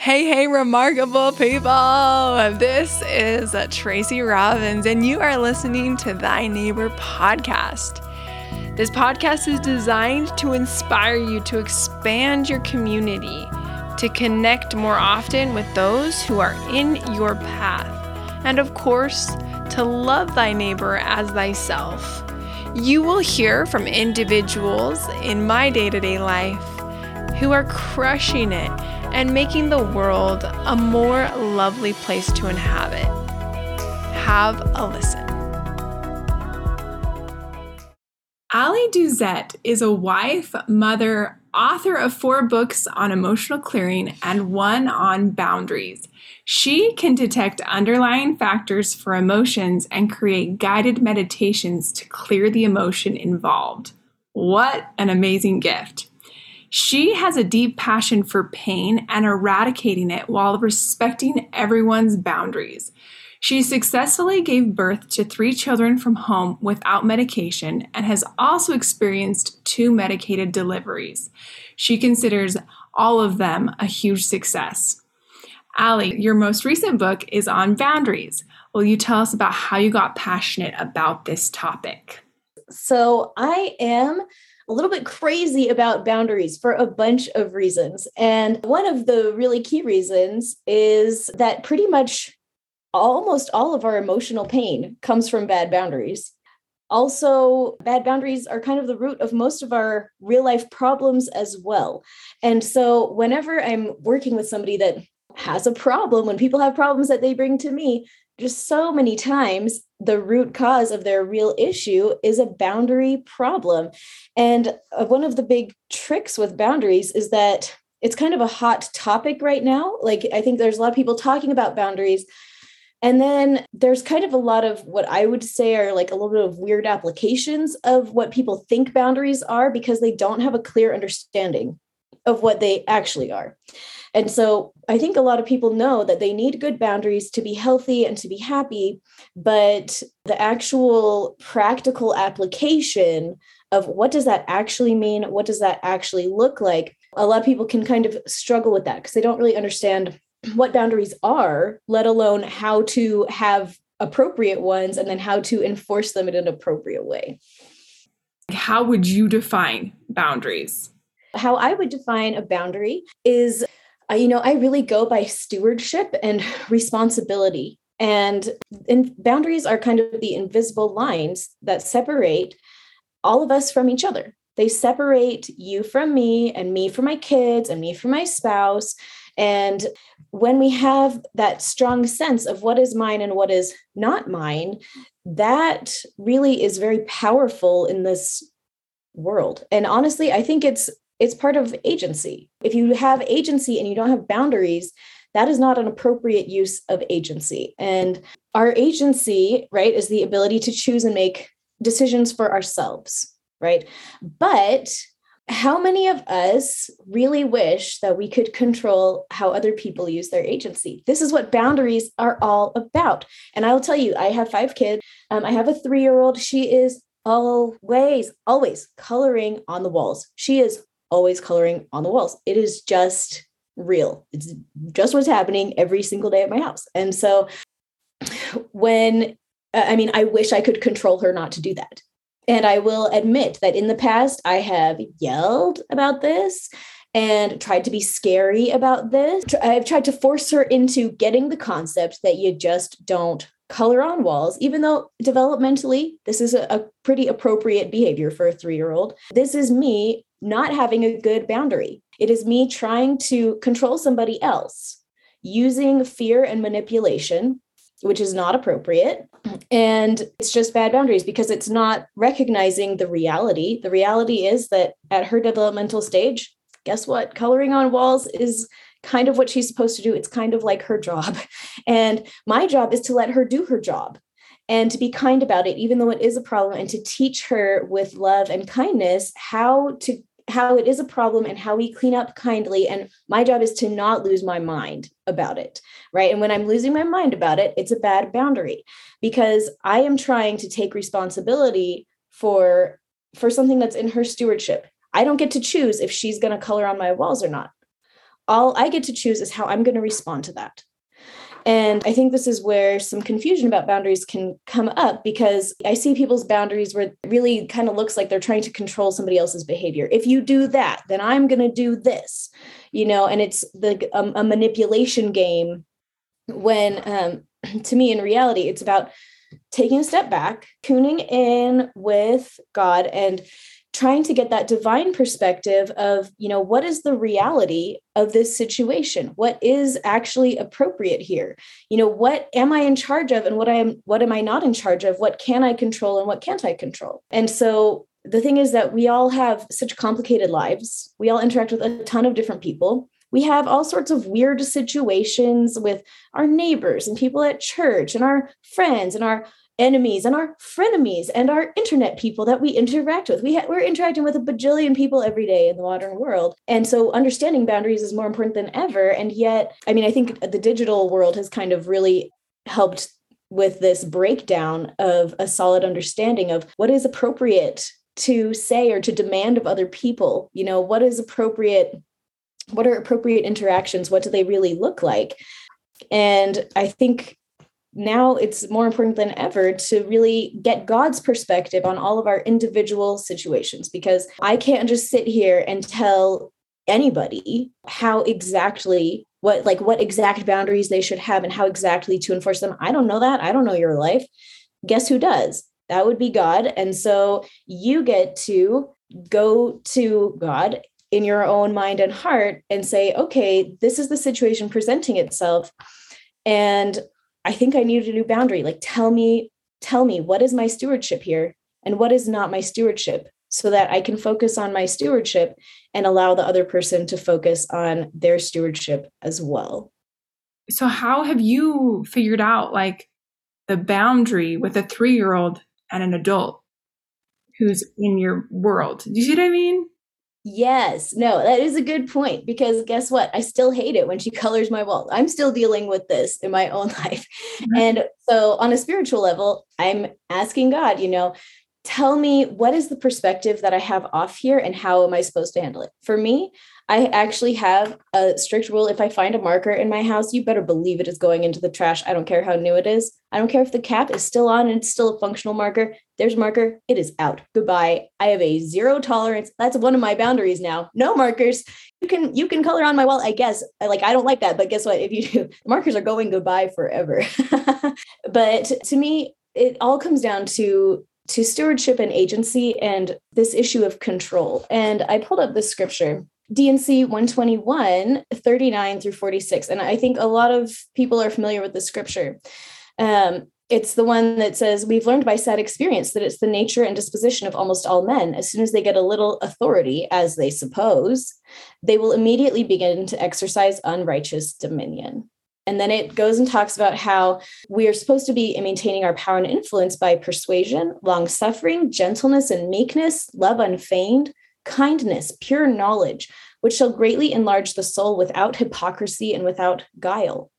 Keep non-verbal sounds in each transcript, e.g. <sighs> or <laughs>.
Hey, hey, remarkable people! This is Tracy Robbins, and you are listening to Thy Neighbor podcast. This podcast is designed to inspire you to expand your community, to connect more often with those who are in your path, and of course, to love thy neighbor as thyself. You will hear from individuals in my day to day life who are crushing it and making the world a more lovely place to inhabit. Have a listen. Ali Doucette is a wife, mother, author of four books on emotional clearing and one on boundaries. She can detect underlying factors for emotions and create guided meditations to clear the emotion involved. What an amazing gift! She has a deep passion for pain and eradicating it while respecting everyone's boundaries. She successfully gave birth to three children from home without medication and has also experienced two medicated deliveries. She considers all of them a huge success. Ali, your most recent book is on boundaries. Will you tell us about how you got passionate about this topic? So, I am a little bit crazy about boundaries for a bunch of reasons. And one of the really key reasons is that pretty much almost all of our emotional pain comes from bad boundaries. Also, bad boundaries are kind of the root of most of our real life problems as well. And so, whenever I'm working with somebody that has a problem, when people have problems that they bring to me, just so many times the root cause of their real issue is a boundary problem. And uh, one of the big tricks with boundaries is that it's kind of a hot topic right now. Like, I think there's a lot of people talking about boundaries. And then there's kind of a lot of what I would say are like a little bit of weird applications of what people think boundaries are because they don't have a clear understanding of what they actually are. And so I think a lot of people know that they need good boundaries to be healthy and to be happy, but the actual practical application of what does that actually mean? What does that actually look like? A lot of people can kind of struggle with that because they don't really understand <clears throat> what boundaries are, let alone how to have appropriate ones and then how to enforce them in an appropriate way. How would you define boundaries? How I would define a boundary is You know, I really go by stewardship and responsibility. And, and boundaries are kind of the invisible lines that separate all of us from each other. They separate you from me, and me from my kids, and me from my spouse. And when we have that strong sense of what is mine and what is not mine, that really is very powerful in this world. And honestly, I think it's it's part of agency. If you have agency and you don't have boundaries, that is not an appropriate use of agency. And our agency, right, is the ability to choose and make decisions for ourselves, right? But how many of us really wish that we could control how other people use their agency? This is what boundaries are all about. And I'll tell you, I have five kids. Um, I have a three year old. She is always, always coloring on the walls. She is always coloring on the walls. It is just real. It's just what's happening every single day at my house. And so when I mean, I wish I could control her not to do that. And I will admit that in the past, I have yelled about this and tried to be scary about this. I've tried to force her into getting the concept that you just don't color on walls, even though developmentally, this is a, pretty appropriate behavior for a three year old. This is me not having a good boundary. It is me trying to control somebody else using fear and manipulation, which is not appropriate. And it's just bad boundaries because it's not recognizing the reality. The reality is that at her developmental stage, guess what? Coloring on walls is kind of what she's supposed to do. It's kind of like her job. <laughs> And my job is to let her do her job and to be kind about it, even though it is a problem, and to teach her with love and kindness how to how it is a problem and how we clean up kindly. And my job is to not lose my mind about it right? And when i'm losing my mind about it it's a bad boundary because i am trying to take responsibility for for something that's in her stewardship. I don't get to choose if she's going to color on my walls or not. All I get to choose is how I'm going to respond to that. And I think this is where some confusion about boundaries can come up because I see people's boundaries where it really kind of looks like they're trying to control somebody else's behavior. If you do that, then I'm going to do this, you know, and it's the a manipulation game when um, <clears throat> to me in reality it's about taking a step back, tuning in with God and trying to get that divine perspective of you know what is the reality of this situation? What is actually appropriate here? You know what am i in charge of and what i am what am i not in charge of? What can i control and what can't i control? And so the thing is that we all have such complicated lives. We all interact with a ton of different people. We have all sorts of weird situations with our neighbors and people at church and our friends and our enemies and our frenemies and our internet people that we interact with. We ha- we're interacting with a bajillion people every day in the modern world. And so understanding boundaries is more important than ever. And yet, I mean, I think the digital world has kind of really helped with this breakdown of a solid understanding of what is appropriate to say or to demand of other people. You know, what is appropriate? What are appropriate interactions? What do they really look like? And I think now it's more important than ever to really get God's perspective on all of our individual situations because I can't just sit here and tell anybody how exactly what like what exact boundaries they should have and how exactly to enforce them. I don't know that. I don't know your life. Guess who does? That would be God. And so you get to go to God in your own mind and heart and say, okay, this is the situation presenting itself. And I think I need a new boundary. Like, tell me, tell me what is my stewardship here and what is not my stewardship so that I can focus on my stewardship and allow the other person to focus on their stewardship as well. So, how have you figured out like the boundary with a three year old and an adult who's in your world? Do you see what I mean? Yes, no, that is a good point because guess what? I still hate it when she <laughs> colors my wall. I'm still dealing with this in my own <laughs> life. Mm-hmm. And so, on a spiritual level, I'm asking God, you know, tell me what is the perspective that I have off here and how am I supposed to handle it? For me, I actually have a strict rule. If I find a marker in my house, you better believe it is going into the trash. I don't care how new it is. I don't care if the cap is still on and it's still a functional marker. There's a marker. It is out. Goodbye. I have a zero tolerance. That's one of my boundaries now. No markers. You can you can color on my wall. I guess. Like I don't like that, but guess what? If you do, <laughs> the markers are going goodbye forever. <laughs> but to me, it all comes down to to stewardship and agency and this issue of control. And I pulled up this scripture D&C 121, 39 through 46. And I think a lot of people are familiar with the scripture. Um, it's the one that says, We've learned by sad experience that it's the nature and disposition of almost all men. As soon as they get a little authority, as they suppose, they will immediately begin to exercise unrighteous dominion. And then it goes and talks about how we are supposed to be maintaining our power and influence by persuasion, long suffering, gentleness and meekness, love unfeigned, kindness, pure knowledge, which shall greatly enlarge the soul without hypocrisy and without guile.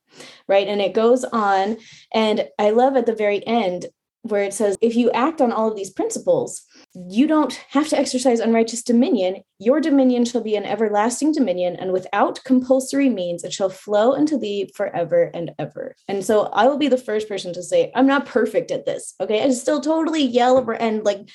Right. And it goes on. And I love at the very end where it says, if you act on all of these principles, you don't have to exercise unrighteous dominion. Your dominion shall be an everlasting dominion, and without compulsory means, it shall flow into thee forever and ever. And so I will be the first person to say, I'm not perfect at this. Okay. I still totally yell over and like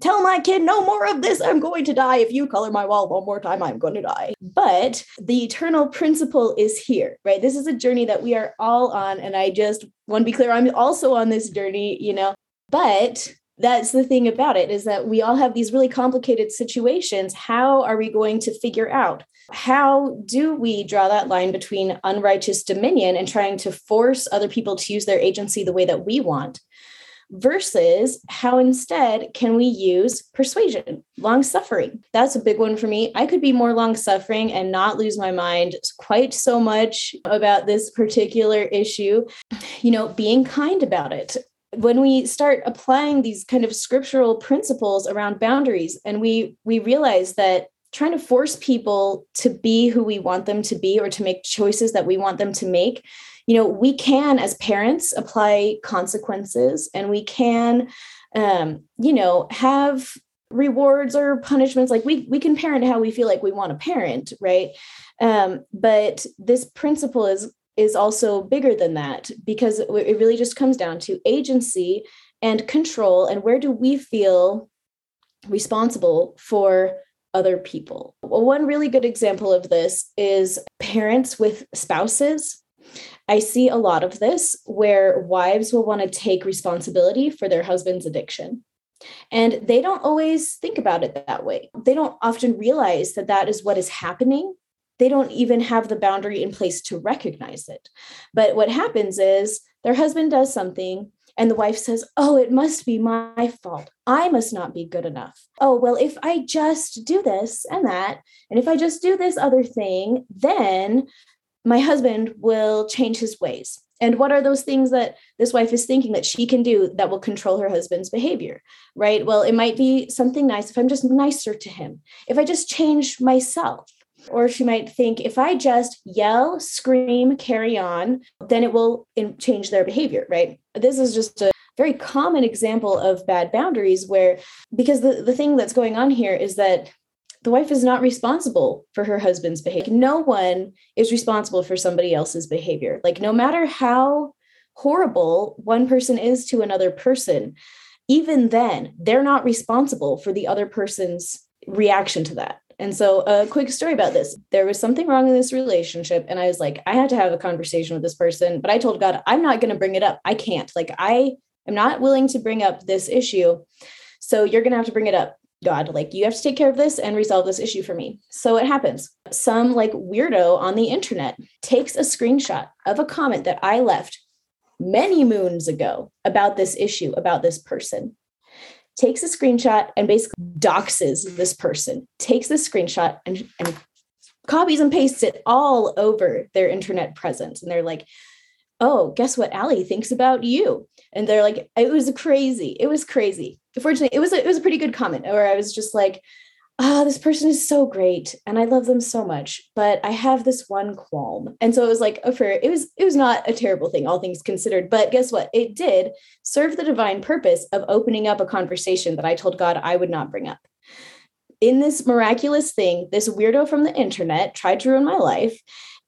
tell my kid no more of this. I'm going to die. If you color my wall one more time i'm going to die. But the eternal principle is here right? This is a journey that we are all on and i just want to be clear i'm also on this journey you know? But that's the thing about it is that we all have these really complicated situations. How are we going to figure out? How do we draw that line between unrighteous dominion and trying to force other people to use their agency the way that we want versus how instead can we use persuasion, long suffering. That's a big one for me. I could be more long suffering and not lose my mind quite so much about this particular issue, you know, being kind about it. When we start applying these kind of scriptural principles around boundaries and we we realize that trying to force people to be who we want them to be or to make choices that we want them to make. You know we can as parents apply consequences and we can um, you know have rewards or punishments. Like we we can parent how we feel like we want to parent right? Um, but this principle is is also bigger than that because it really just comes down to agency and control and where do we feel responsible for other people well, one really good example of this is parents with spouses I see a lot of this where wives will want to take responsibility for their husband's addiction. And they don't always think about it that way. They don't often realize that that is what is happening. They don't even have the boundary in place to recognize it. But what happens is their husband does something and the wife says, Oh, it must be my fault. I must not be good enough. Oh, well, if I just do this and that, and if I just do this other thing, then my husband will change his ways. And what are those things that this wife is thinking that she can do that will control her husband's behavior? Right? Well, it might be something nice if I'm just nicer to him, if I just change myself. Or she might think if I just yell, scream, carry on, then it will change their behavior, right? This is just a very common example of bad boundaries where, because the, the thing that's going on here is that the wife is not responsible for her husband's behavior. No one is responsible for somebody else's behavior. Like, no matter how horrible one person is to another person, even then, they're not responsible for the other person's reaction to that. And so, a quick story about this there was something wrong in this relationship. And I was like, I had to have a conversation with this person, but I told God, I'm not going to bring it up. I can't. Like, I am not willing to bring up this issue. So, you're going to have to bring it up. God, like you have to take care of this and resolve this issue for me. So it happens. Some like weirdo on the internet takes a screenshot of a comment that I left many moons ago about this issue, about this person, takes a screenshot and basically doxes this person, takes the screenshot and, and copies and pastes it all over their internet presence. And they're like, oh, guess what Allie thinks about you? And they're like, it was crazy. It was crazy fortunately it was a, it was a pretty good comment Or i was just like oh this person is so great and i love them so much but i have this one qualm. And so it was like for it was it was not a terrible thing all things considered but guess what? It did serve the divine purpose of opening up a conversation that i told god i would not bring up. In this miraculous thing this weirdo from the internet tried to ruin my life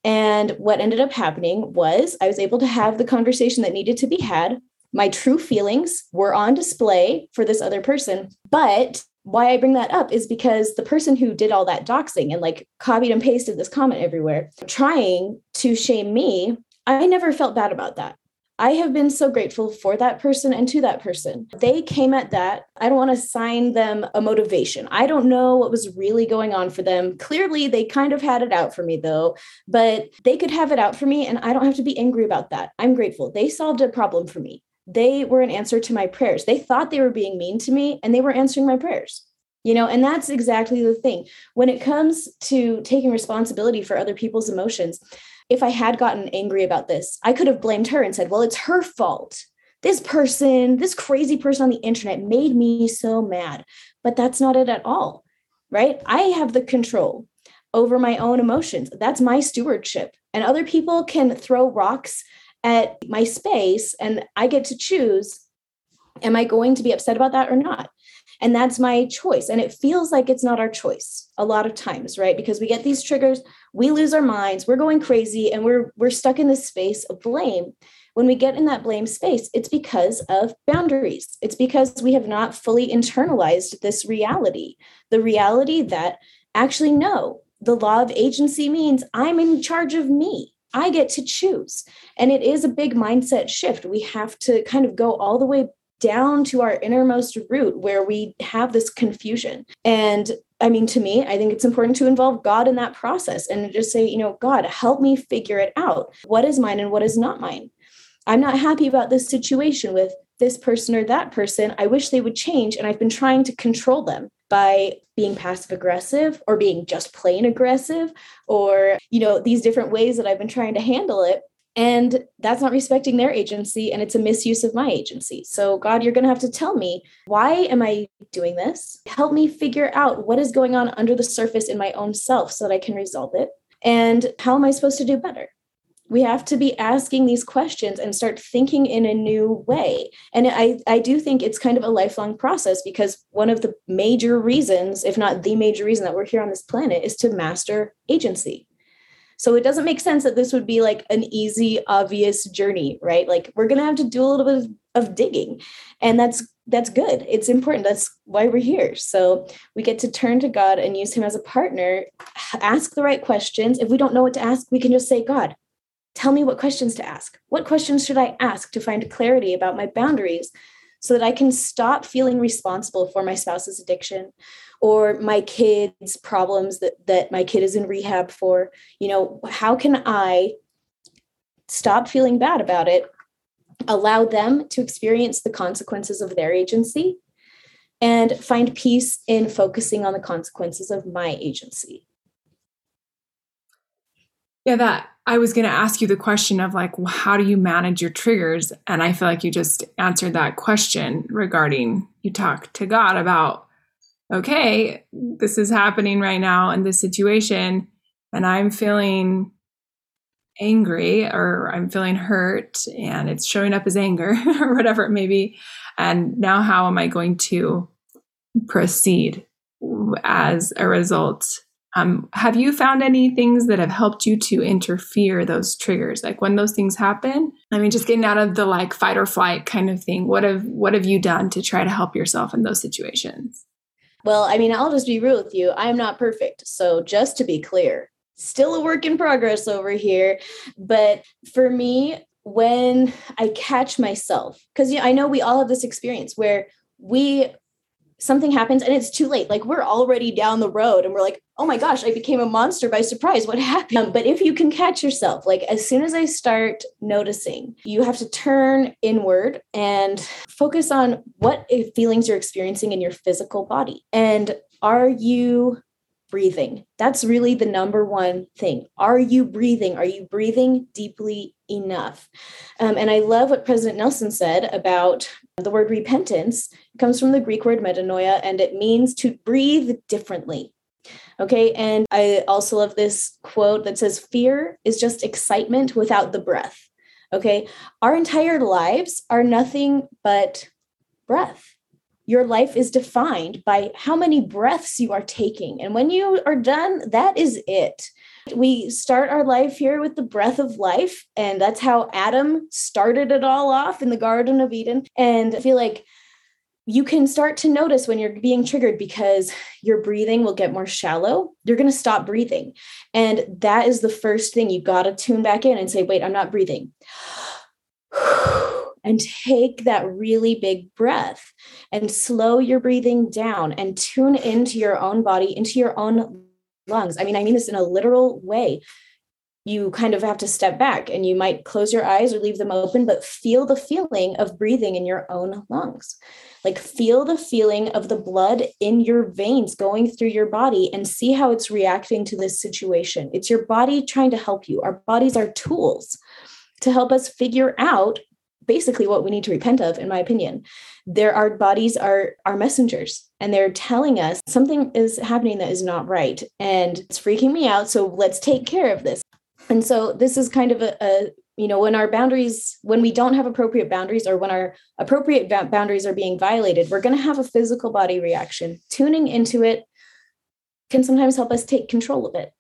and what ended up happening was I was able to have the conversation that needed to be had. My true feelings were on display for this other person. But why I bring that up is because the person who did all that doxing and like copied and pasted this comment everywhere, trying to shame me, I never felt bad about that. I have been so grateful for that person and to that person. They came at that. I don't want to assign them a motivation. I don't know what was really going on for them. Clearly, they kind of had it out for me though, but they could have it out for me and I don't have to be angry about that. I'm grateful. They solved a problem for me they were an answer to my prayers. They thought they were being mean to me and they were answering my prayers. You know, and that's exactly the thing. When it comes to taking responsibility for other people's emotions, if I had gotten angry about this, I could have blamed her and said, well, it's her fault. This person, this crazy person on the internet made me so mad. But that's not it at all, right? I have the control over my own emotions. That's my stewardship. And other people can throw rocks at my space and I get to choose am I going to be upset about that or not? And that's my choice. And it feels like it's not our choice a lot of times, right? Because we get these triggers, we lose our minds, we're going crazy, and we're we're stuck in this space of blame. When we get in that blame space, it's because of boundaries. It's because we have not fully internalized this reality, the reality that actually, no, the law of agency means I'm in charge of me. I get to choose. And it is a big mindset shift. We have to kind of go all the way down to our innermost root where we have this confusion. And I mean, to me, I think it's important to involve God in that process and just say, you know, God, help me figure it out. What is mine and what is not mine? I'm not happy about this situation with this person or that person. I wish they would change. And I've been trying to control them by being passive aggressive or being just plain aggressive or you know these different ways that i've been trying to handle it. And that's not respecting their agency and it's a misuse of my agency. So god you're going to have to tell me why am i doing this? Help me figure out what is going on under the surface in my own self so that i can resolve it. And how am i supposed to do better we have to be asking these questions and start thinking in a new way. And i i do think it's kind of a lifelong process because one of the major reasons if not the major reason that we're here on this planet is to master agency. So it doesn't make sense that this would be like an easy obvious journey right? Like we're to have to do a little bit of, of digging and that's that's good. It's important. That's why we're here. So we get to turn to god and use him as a partner ask the right questions. If we don't know what to ask we can just say god Tell me what questions to ask. What questions should I ask to find clarity about my boundaries so that I can stop feeling responsible for my spouse's addiction or my kids' problems that, that my kid is in rehab for? You know, how can I stop feeling bad about it, allow them to experience the consequences of their agency, and find peace in focusing on the consequences of my agency? Yeah, that I was going to ask you the question of like, how do you manage your triggers? And I feel like you just answered that question regarding you talk to God about, okay, this is happening right now in this situation, and I'm feeling angry or I'm feeling hurt and it's showing up as anger <laughs> or whatever it may be. And now, how am I going to proceed as a result um, have you found any things that have helped you to interfere those triggers? Like when those things happen, I mean, just getting out of the like fight or flight kind of thing. What have what have you done to try to help yourself in those situations? Well, I mean, I'll just be real with you. I'm not perfect. So just to be clear, still a work in progress over here. But for me, when I catch myself, because you know, I know we all have this experience where we something happens and it's too late. Like we're already down the road and we're like, oh my gosh, I became a monster by surprise. What <laughs> happened? Um, but if you can catch yourself, like as soon as I start noticing, you have to turn inward and focus on what feelings you're experiencing in your physical body. And are you breathing? That's really the number one thing. Are you breathing? Are you breathing deeply enough? Um, and I love what President Nelson said about the word repentance. It comes from the Greek word metanoia, and it means to breathe differently. Okay. And I also love this quote that says, Fear is just excitement without the breath. Okay. Our entire lives are nothing but breath your life is defined by how many breaths you are taking. And when you are done, that is it. We start our life here with the breath of life. And that's how Adam started it all off in the Garden of Eden. And I feel like you can start to notice when you're being triggered because your breathing will get more shallow. You're going to stop breathing. And that is the first thing you got to tune back in and say, wait, I'm not breathing <sighs> and take that really big breath and slow your breathing down and tune into your own body, into your own lungs. I mean, I mean this in a literal way. You kind of have to step back and you might close your eyes or leave them open, but feel the feeling of breathing in your own lungs. Like, feel the feeling of the blood in your veins going through your body and see how it's reacting to this situation. It's your body trying to help you. Our bodies are tools to help us figure out basically what we need to repent of in my opinion there our bodies are our messengers and they're telling us something is happening that is not right and it's freaking me out so let's take care of this and so this is kind of a, a you know when our boundaries when we don't have appropriate boundaries or when our appropriate boundaries are being violated we're going to have a physical body reaction. Tuning into it can sometimes help us take control of it.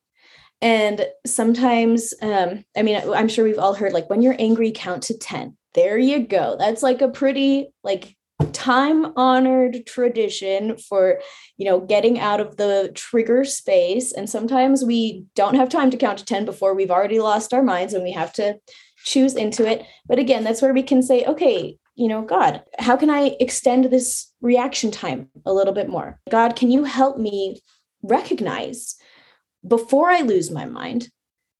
And sometimes um, i mean i'm sure we've all heard like when you're angry count to 10 there you go. That's like a pretty like time honored tradition for you know getting out of the trigger space. And sometimes we don't have time to count to 10 before we've already lost our minds and we have to choose into it. But again that's where we can say okay you know god how can i extend this reaction time a little bit more? God can you help me recognize before i lose my mind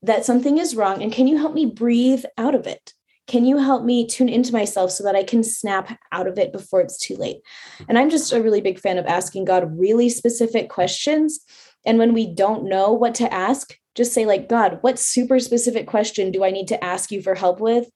that something is wrong and can you help me breathe out of it can you help me tune into myself so that I can snap out of it before it's too late? And I'm just a really big fan of asking God really specific questions. And when we don't know what to ask, just say, like, God, what super specific question do I need to ask you for help with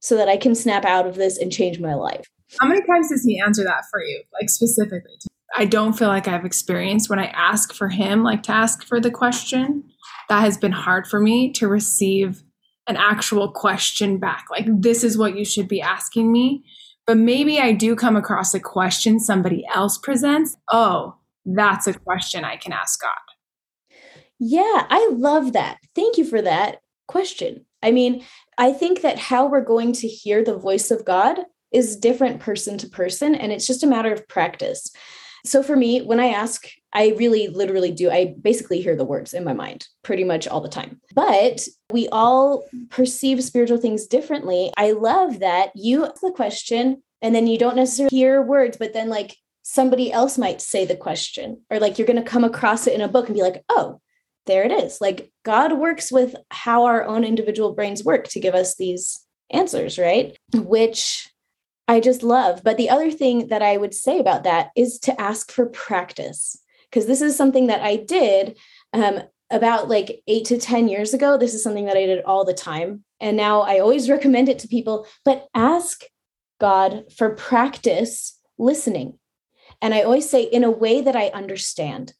so that I can snap out of this and change my life? How many times does he answer that for you, like specifically? I don't feel like I've experienced when I ask for him, like to ask for the question. That has been hard for me to receive an actual question back. Like, this is what you should be asking me. But maybe I do come across a question somebody else presents. Oh, that's a question I can ask God. Yeah, I love that. Thank you for that question. I mean, I think that how we're going to hear the voice of God is different person to person, and it's just a matter of practice. So for me, when I ask, I really literally do, I basically hear the words in my mind pretty much all the time. But we all perceive spiritual things differently. I love that you ask the question and then you don't necessarily hear words, but then like somebody else might say the question, or like you're going to come across it in a book and be like, oh, there it is. Like God works with how our own individual brains work to give us these answers, right? Which I just love. But the other thing that I would say about that is to ask for practice, because this is something that I did um, about like eight to 10 years ago. This is something that I did all the time. And now I always recommend it to people, but ask God for practice listening. And I always say, in a way that I understand.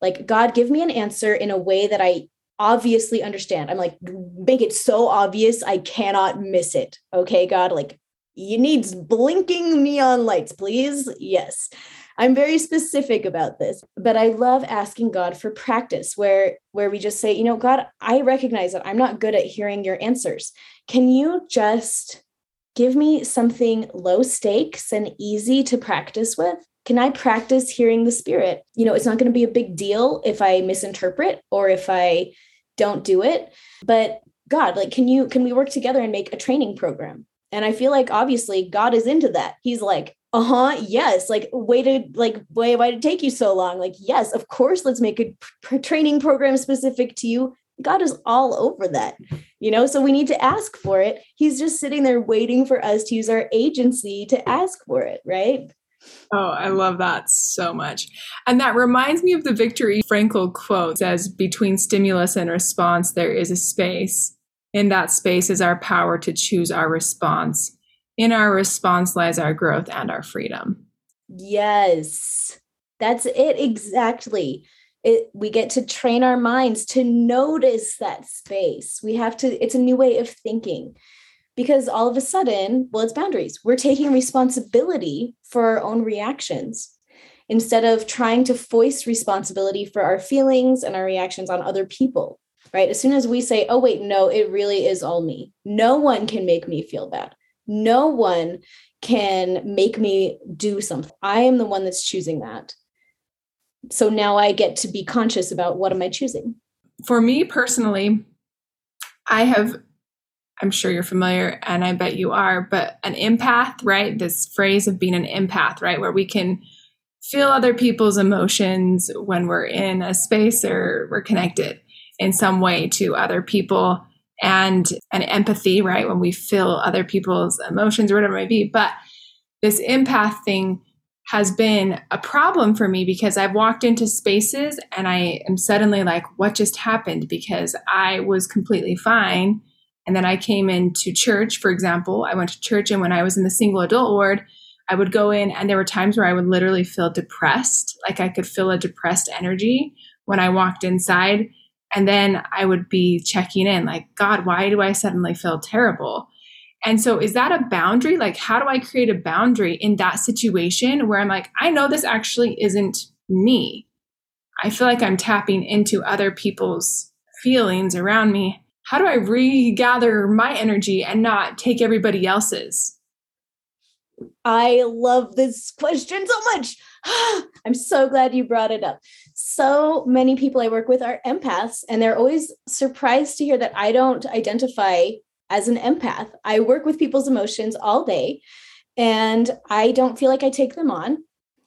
Like, God, give me an answer in a way that I obviously understand. I'm like, make it so obvious I cannot miss it. Okay, God, like you needs blinking neon lights, please. Yes. I'm very specific about this, but I love asking God for practice where where we just say, you know, God, I recognize that I'm not good at hearing your answers. Can you just give me something low stakes and easy to practice with? Can I practice hearing the spirit? You know, it's not going to be a big deal if I misinterpret or if I don't do it, but God, like can you can we work together and make a training program? And I feel like obviously God is into that. He's like, uh-huh, yes, like way to like why why did it take you so long? Like, yes, of course, let's make a pr- training program specific to you. God is all over that, you know, so we need to ask for it. He's just sitting there waiting for us to use our agency to ask for it, right? Oh, I love that so much. And that reminds me of the Viktor Frankl quote says between stimulus and response there is a space in that space is our power to choose our response. In our response lies our growth and our freedom. Yes, that's it exactly. It, we get to train our minds to notice that space. We have to, it's a new way of thinking because all of a sudden, well, it's boundaries. We're taking responsibility for our own reactions instead of trying to foist responsibility for our feelings and our reactions on other people right? As soon as we say, oh, wait, no, it really is all me, no one can make me feel bad. No one can make me do something. I am the one that's choosing that. So now I get to be conscious about what am I choosing? For me personally, I have, I'm sure you're familiar and I bet you are, but an empath, right? This phrase of being an empath, right? Where we can feel other people's emotions when we're in a space or we're connected in some way to other people and an empathy, right? When we feel other people's emotions or whatever it may be. But this empath thing has been a problem for me because I've walked into spaces and I am suddenly like, what just happened? Because I was completely fine. And then I came into church, for example. I went to church, and when I was in the single adult ward, I would go in, and there were times where I would literally feel depressed. Like I could feel a depressed energy when I walked inside. And then I would be checking in, like, God, why do I suddenly feel terrible? And so, is that a boundary? Like, how do I create a boundary in that situation where I'm like, I know this actually isn't me? I feel like I'm tapping into other people's feelings around me. How do I regather my energy and not take everybody else's? I love this question so much. <sighs> I'm so glad you brought it up. So many people I work with are empaths, and they're always surprised to hear that I don't identify as an empath. I work with people's emotions all day, and I don't feel like I take them on.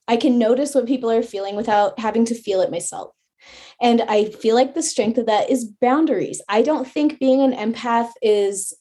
I can notice what people are feeling without having to feel it myself. And I feel like the strength of that is boundaries. I don't think being an empath is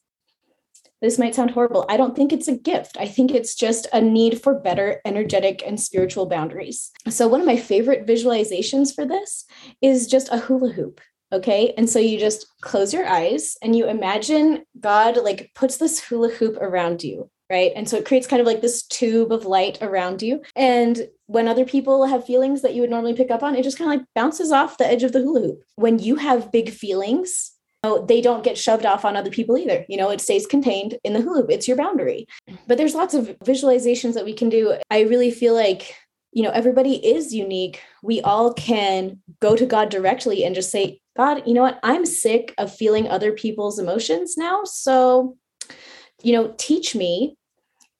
this might sound horrible. I don't think it's a gift. I think it's just a need for better energetic and spiritual boundaries. So, one of my favorite visualizations for this is just a hula hoop. Okay. And so you just close your eyes and you imagine God like puts this hula hoop around you. Right. And so it creates kind of like this tube of light around you. And when other people have feelings that you would normally pick up on, it just kind of like bounces off the edge of the hula hoop. When you have big feelings, they don't get shoved off on other people either. You know, it stays contained in the hula. It's your boundary. But there's lots of visualizations that we can do. I really feel like, you know, everybody is unique. We all can go to God directly and just say, God, you know what? I'm sick of feeling other people's emotions now. So, you know, teach me,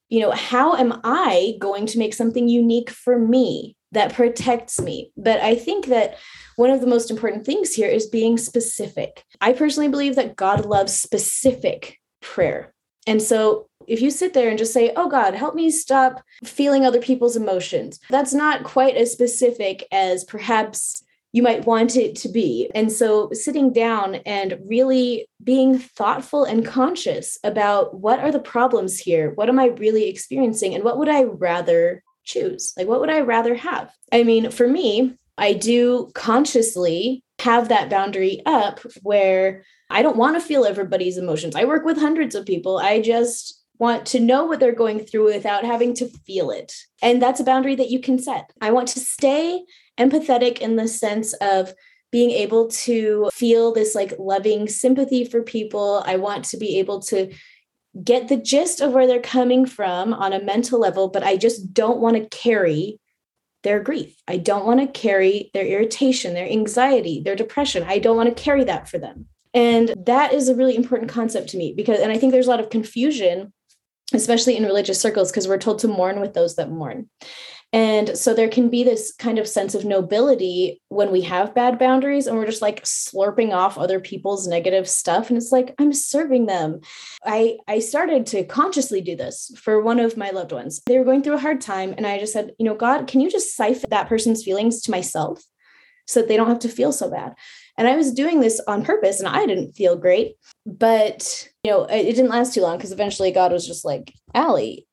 you know, how am I going to make something unique for me that protects me? But I think that one of the most important things here is being specific. I personally believe that God loves specific prayer. And so if you sit there and just say, Oh God, help me stop feeling other people's emotions, that's not quite as specific as perhaps you might want it to be. And so sitting down and really being thoughtful and conscious about what are the problems here? What am I really experiencing? And what would I rather choose? Like, what would I rather have? I mean, for me, I do consciously have that boundary up where I don't want to feel everybody's emotions. I work with hundreds of people. I just want to know what they're going through without having to feel it. And that's a boundary that you can set. I want to stay empathetic in the sense of being able to feel this like loving sympathy for people. I want to be able to get the gist of where they're coming from on a mental level, but I just don't want to carry their grief. I don't want to carry their irritation, their anxiety, their depression. I don't want to carry that for them. And that is a really important concept to me because, and I think there's a lot of confusion, especially in religious circles, because we're told to mourn with those that mourn. And so there can be this kind of sense of nobility when we have bad boundaries and we're just like slurping off other people's negative stuff. And it's like, I'm serving them. I, I started to consciously do this for one of my loved ones. They were going through a hard time. And I just said, you know, God, can you just siphon that person's feelings to myself so that they don't have to feel so bad? And I was doing this on purpose and I didn't feel great. But, you know, it didn't last too long because eventually God was just like, Allie,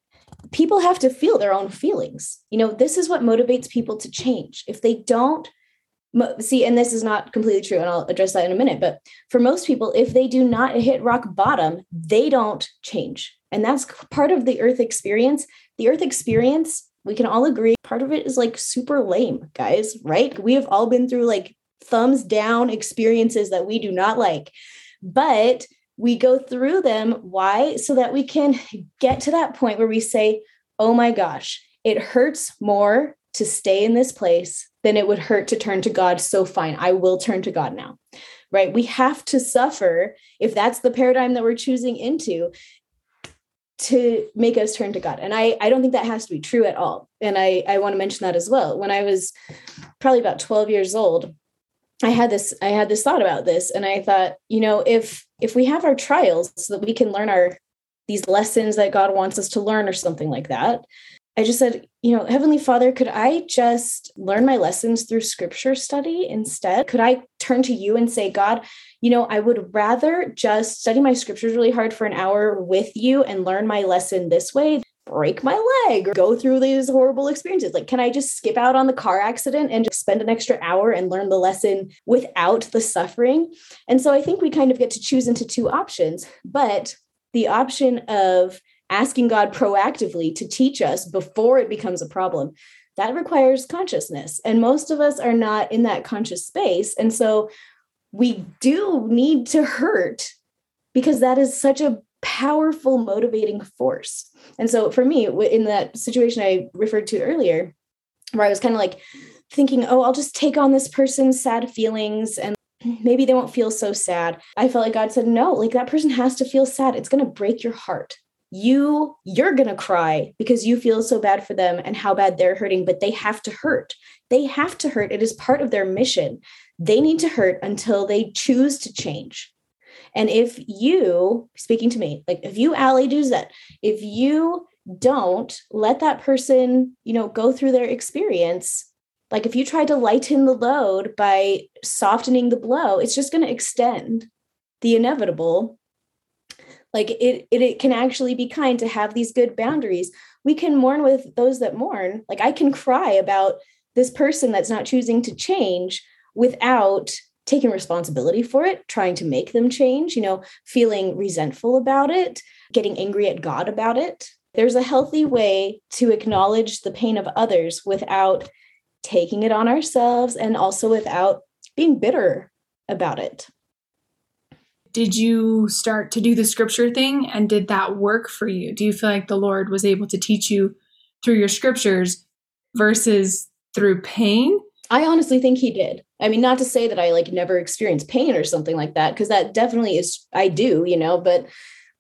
people have to feel their own feelings. You know, this is what motivates people to change. If they don't see, and this is not completely true, and I'll address that in a minute, but for most people, if they do not hit rock bottom, they don't change. And that's part of the earth experience. The earth experience, we can all agree, part of it is like super lame, guys, right? We have all been through like thumbs down experiences that we do not like. But we go through them. Why? So that we can get to that point where we say, oh my gosh, it hurts more to stay in this place than it would hurt to turn to God. So fine, I will turn to God now. Right? We have to suffer if that's the paradigm that we're choosing into to make us turn to God. And I, I don't think that has to be true at all. And I, I want to mention that as well. When I was probably about 12 years old, I had this I had this thought about this and I thought, you know, if if we have our trials so that we can learn our these lessons that God wants us to learn or something like that, I just said, you know, Heavenly Father, could I just learn my lessons through scripture study instead? Could I turn to you and say, God, you know, I would rather just study my scriptures really hard for an hour with you and learn my lesson this way break my leg or go through these horrible experiences? Like, can I just skip out on the car accident and just spend an extra hour and learn the lesson without the suffering? And so I think we kind of get to choose into two options, but the option of asking God proactively to teach us before it becomes a problem. That requires consciousness. And most of us are not in that conscious space. And so we do need to hurt because that is such a powerful motivating force. And so for me, in that situation I referred to earlier, where I was kind of like thinking, oh, I'll just take on this person's sad feelings and <clears throat> maybe they won't feel so sad. I felt like God said, no, like that person has to feel sad. It's going to break your heart. You, you're going to cry because you feel so bad for them and how bad they're hurting, but they have to hurt. They have to hurt. It is part of their mission. They need to hurt until they choose to change. And if you, speaking to me, like if you, Allie, do that, if you don't let that person, you know, go through their experience, like if you try to lighten the load by softening the blow, it's just going to extend the inevitable. Like it, it, it can actually be kind to have these good boundaries. We can mourn with those that mourn. Like I can cry about this person that's not choosing to change without taking responsibility for it, trying to make them change, you know, feeling resentful about it, getting angry at God about it. There's a healthy way to acknowledge the pain of others without taking it on ourselves and also without being bitter about it. did you start to do the scripture thing and did that work for you? Do you feel like the Lord was able to teach you through your scriptures versus through pain? I honestly think he did. I mean, not to say that I like never experienced pain or something like that, because that definitely is, I do, you know, but,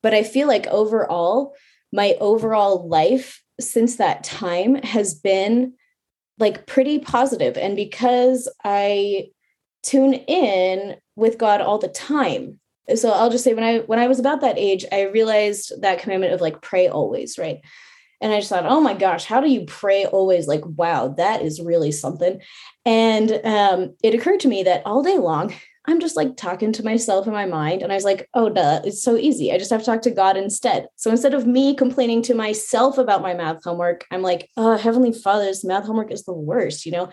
but I feel like overall, my overall life since that time has been like pretty positive. And because I tune in with God all the time. So I'll just say when I when I was about that age, I realized that commandment of like pray always, right? And I just thought, oh my gosh, how do you pray always? Like, wow, that is really something. And um, it occurred to me that all day long, I'm just like talking to myself in my mind. And I was like, oh, duh, it's so easy. I just have to talk to God instead. So instead of me complaining to myself about my math homework, I'm like, oh, Heavenly Father's math homework is the worst, you know?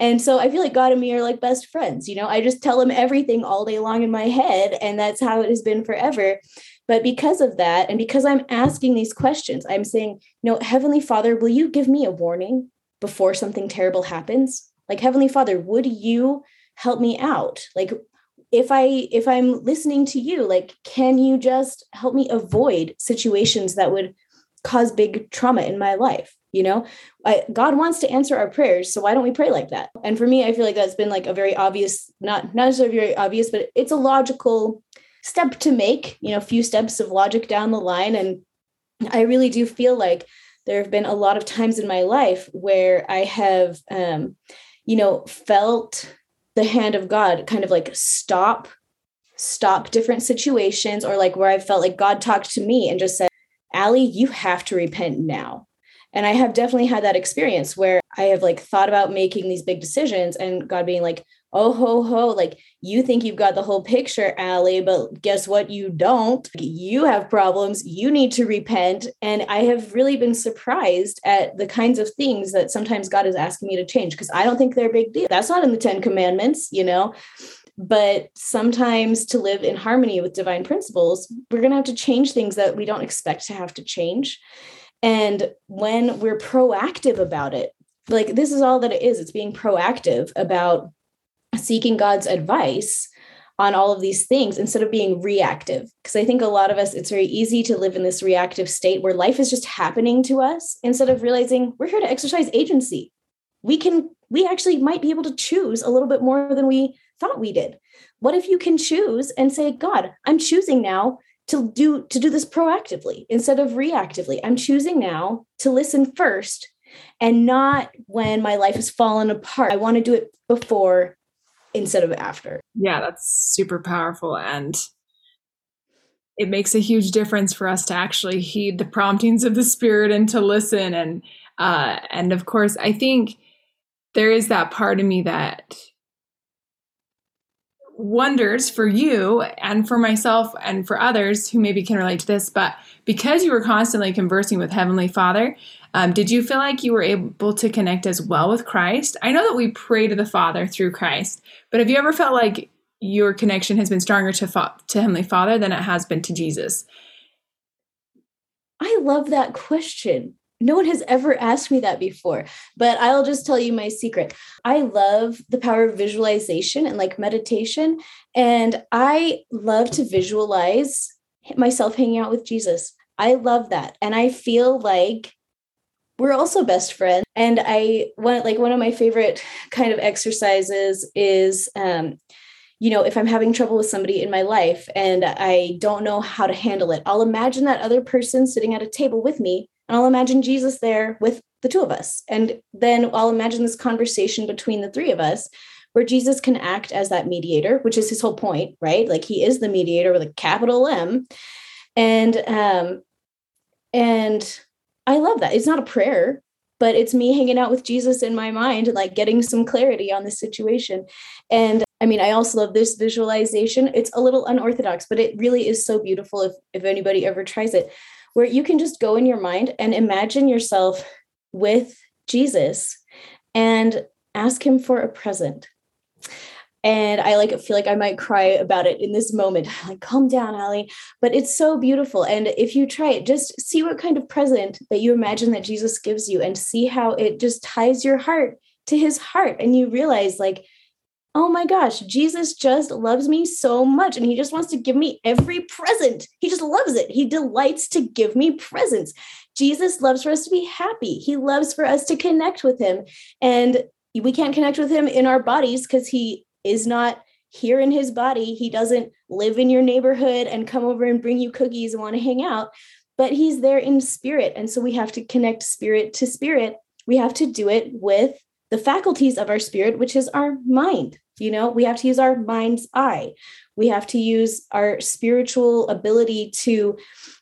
And so I feel like God and me are like best friends. You know, I just tell him everything all day long in my head. And that's how it has been forever. But because of that, and because I'm asking these questions, I'm saying, know, Heavenly Father, will you give me a warning before something terrible happens? Like, Heavenly Father, would you help me out? Like, if i if i'm listening to you like can you just help me avoid situations that would cause big trauma in my life you know I, god wants to answer our prayers so why don't we pray like that and for me i feel like that's been like a very obvious not not necessarily very obvious but it's a logical step to make you know a few steps of logic down the line and i really do feel like there have been a lot of times in my life where i have um you know felt the hand of god kind of like stop stop different situations or like where i felt like god talked to me and just said Allie, you have to repent now. And I have definitely had that experience where I have like thought about making these big decisions and God being like, oh ho ho, like you think you've got the whole picture, Allie, but guess what? You don't. You have problems. You need to repent. And I have really been surprised at the kinds of things that sometimes God is asking me to change because I don't think they're a big deal. That's not in the Ten Commandments, you know? But sometimes to live in harmony with divine principles, we're going to have to change things that we don't expect to have to change. And when we're proactive about it, like this is all that it is, it's being proactive about seeking God's advice on all of these things instead of being reactive. Because I think a lot of us, it's very easy to live in this reactive state where life is just happening to us instead of realizing we're here to exercise agency. We can, we actually might be able to choose a little bit more than we thought we did what if you can choose and say god i'm choosing now to do to do this proactively instead of reactively i'm choosing now to listen first and not when my life has fallen apart i want to do it before instead of after. Yeah that's super powerful and it makes a huge difference for us to actually heed the promptings of the spirit and to listen and uh and of course i think there is that part of me that wonders for you and for myself and for others who maybe can relate to this. But because you were constantly conversing with Heavenly Father, um, did you feel like you were able to connect as well with Christ? I know that we pray to the Father through Christ, but have you ever felt like your connection has been stronger to, fa- to Heavenly Father than it has been to Jesus? I love that question no one has ever asked me that before, but I'll just tell you my secret. I love the power of visualization and like meditation. And I love to visualize myself hanging out with Jesus. I love that. And I feel like we're also best friends. And I want like one of my favorite kind of exercises is um, you know, if I'm having trouble with somebody in my life and I don't know how to handle it, I'll imagine that other person sitting at a table with me and I'll imagine Jesus there with the two of us. And then I'll imagine this conversation between the three of us where Jesus can act as that mediator, which is his whole point, right? Like he is the mediator with a capital M. And um and I love that. It's not a prayer, but it's me hanging out with Jesus in my mind and like getting some clarity on the situation. And I mean, I also love this visualization. It's a little unorthodox, but it really is so beautiful if if anybody ever tries it where you can just go in your mind and imagine yourself with Jesus and ask him for a present. And I like feel like I might cry about it in this moment. <laughs> Like, calm down, Allie. But it's so beautiful. And if you try it, just see what kind of present that you imagine that Jesus gives you and see how it just ties your heart to his heart. And you realize, like, oh my gosh, Jesus just loves me so much and he just wants to give me every present. He just loves it. He delights to give me presents. Jesus loves for us to be happy. He loves for us to connect with him. And we can't connect with him in our bodies because he is not here in his body. He doesn't live in your neighborhood and come over and bring you cookies and want to hang out, but he's there in spirit. And so we have to connect spirit to spirit. We have to do it with the faculties of our spirit, which is our mind. You know, we have to use our mind's eye. We have to use our spiritual ability to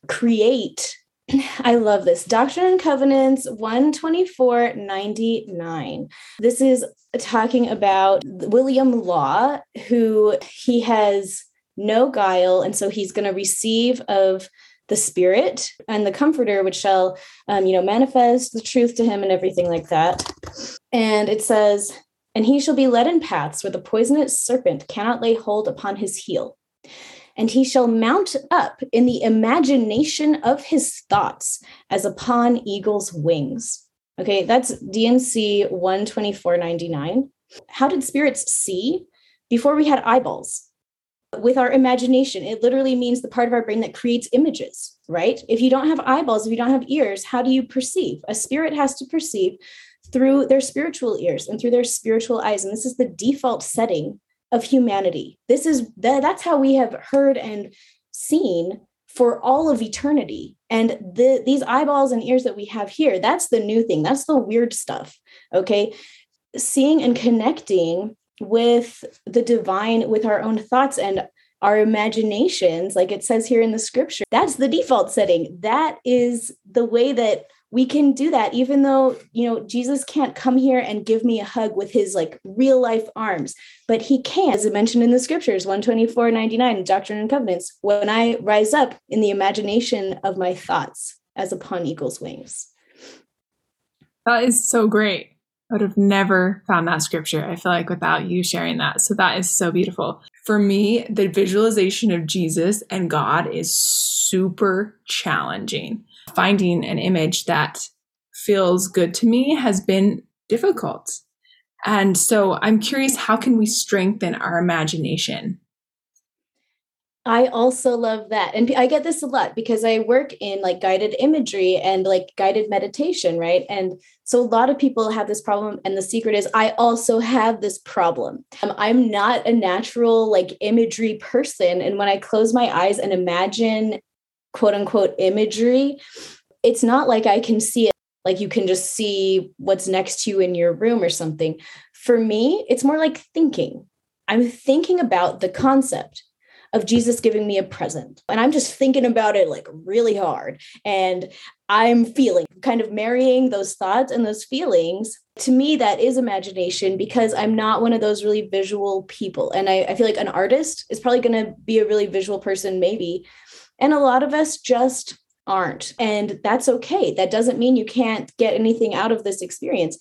create. <clears throat> I love this. Doctrine and Covenants 124.99. This is talking about William Law, who he has no guile. And so he's going to receive of the spirit and the comforter which shall um, you know manifest the truth to him and everything like that and it says and he shall be led in paths where the poisonous serpent cannot lay hold upon his heel. And he shall mount up in the imagination of his thoughts as upon eagle's wings. Okay, that's D&C 124.99. How did spirits see? Before we had eyeballs. With our imagination, it literally means the part of our brain that creates images, right? If you don't have eyeballs, if you don't have ears, how do you perceive? A spirit has to perceive through their spiritual ears and through their spiritual eyes. And this is the default setting of humanity. This is that's how we have heard and seen for all of eternity. And the, these eyeballs and ears that we have here, that's the new thing. That's the weird stuff. Okay. Seeing and connecting with the divine, with our own thoughts and our imaginations, like it says here in the scripture, that's the default setting. That is the way that we can do that even though you know jesus can't come here and give me a hug with his like real life arms but he can as it mentioned in the scriptures 124 99 doctrine and covenants when i rise up in the imagination of my thoughts as upon eagle's wings that is so great I would have never found that scripture, I feel like, without you sharing that. So that is so beautiful. For me, the visualization of Jesus and God is super challenging finding an image that feels good to me has been difficult. And so I'm curious how can we strengthen our imagination? I also love that. And I get this a lot because I work in like guided imagery and like guided meditation, right? And so a lot of people have this problem. And the secret is, I also have this problem. Um, I'm not a natural like imagery person. And when I close my eyes and imagine quote unquote imagery, it's not like I can see it like you can just see what's next to you in your room or something. For me, it's more like thinking. I'm thinking about the concept of Jesus giving me a present. And I'm just thinking about it like really hard. And I'm feeling kind of marrying those thoughts and those feelings. To me, that is imagination because I'm not one of those really visual people. And I, I feel like an artist is probably going to be a really visual person, maybe. And a lot of us just aren't. And that's okay. That doesn't mean you can't get anything out of this experience.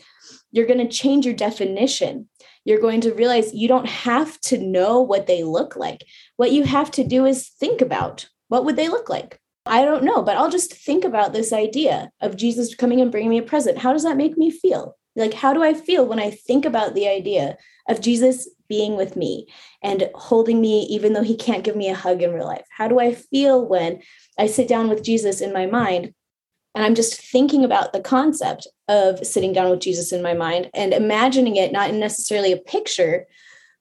You're going to change your definition. You're going to realize you don't have to know what they look like. What you have to do is think about what would they look like? I don't know, but I'll just think about this idea of Jesus coming and bringing me a present. How does that make me feel? Like, how do I feel when I think about the idea of Jesus being with me and holding me, even though he can't give me a hug in real life? How do I feel when I sit down with Jesus in my mind and I'm just thinking about the concept of sitting down with Jesus in my mind and imagining it, not necessarily a picture,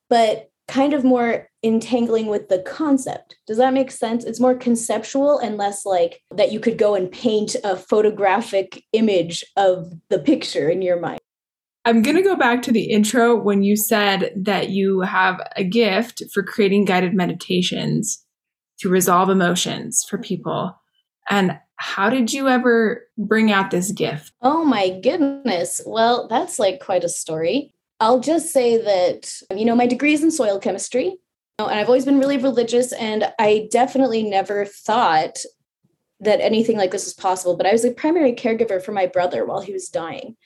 but kind of more entangling with the concept. Does that make sense? It's more conceptual and less like that you could go and paint a photographic image of the picture in your mind. I'm going to go back to the intro when you said that you have a gift for creating guided meditations to resolve emotions for people. And how did you ever bring out this gift? Oh my goodness. Well, that's like quite a story. I'll just say that, you know, my degree is in soil chemistry, and I've always been really religious, and I definitely never thought that anything like this was possible. But I was a primary caregiver for my brother while he was dying.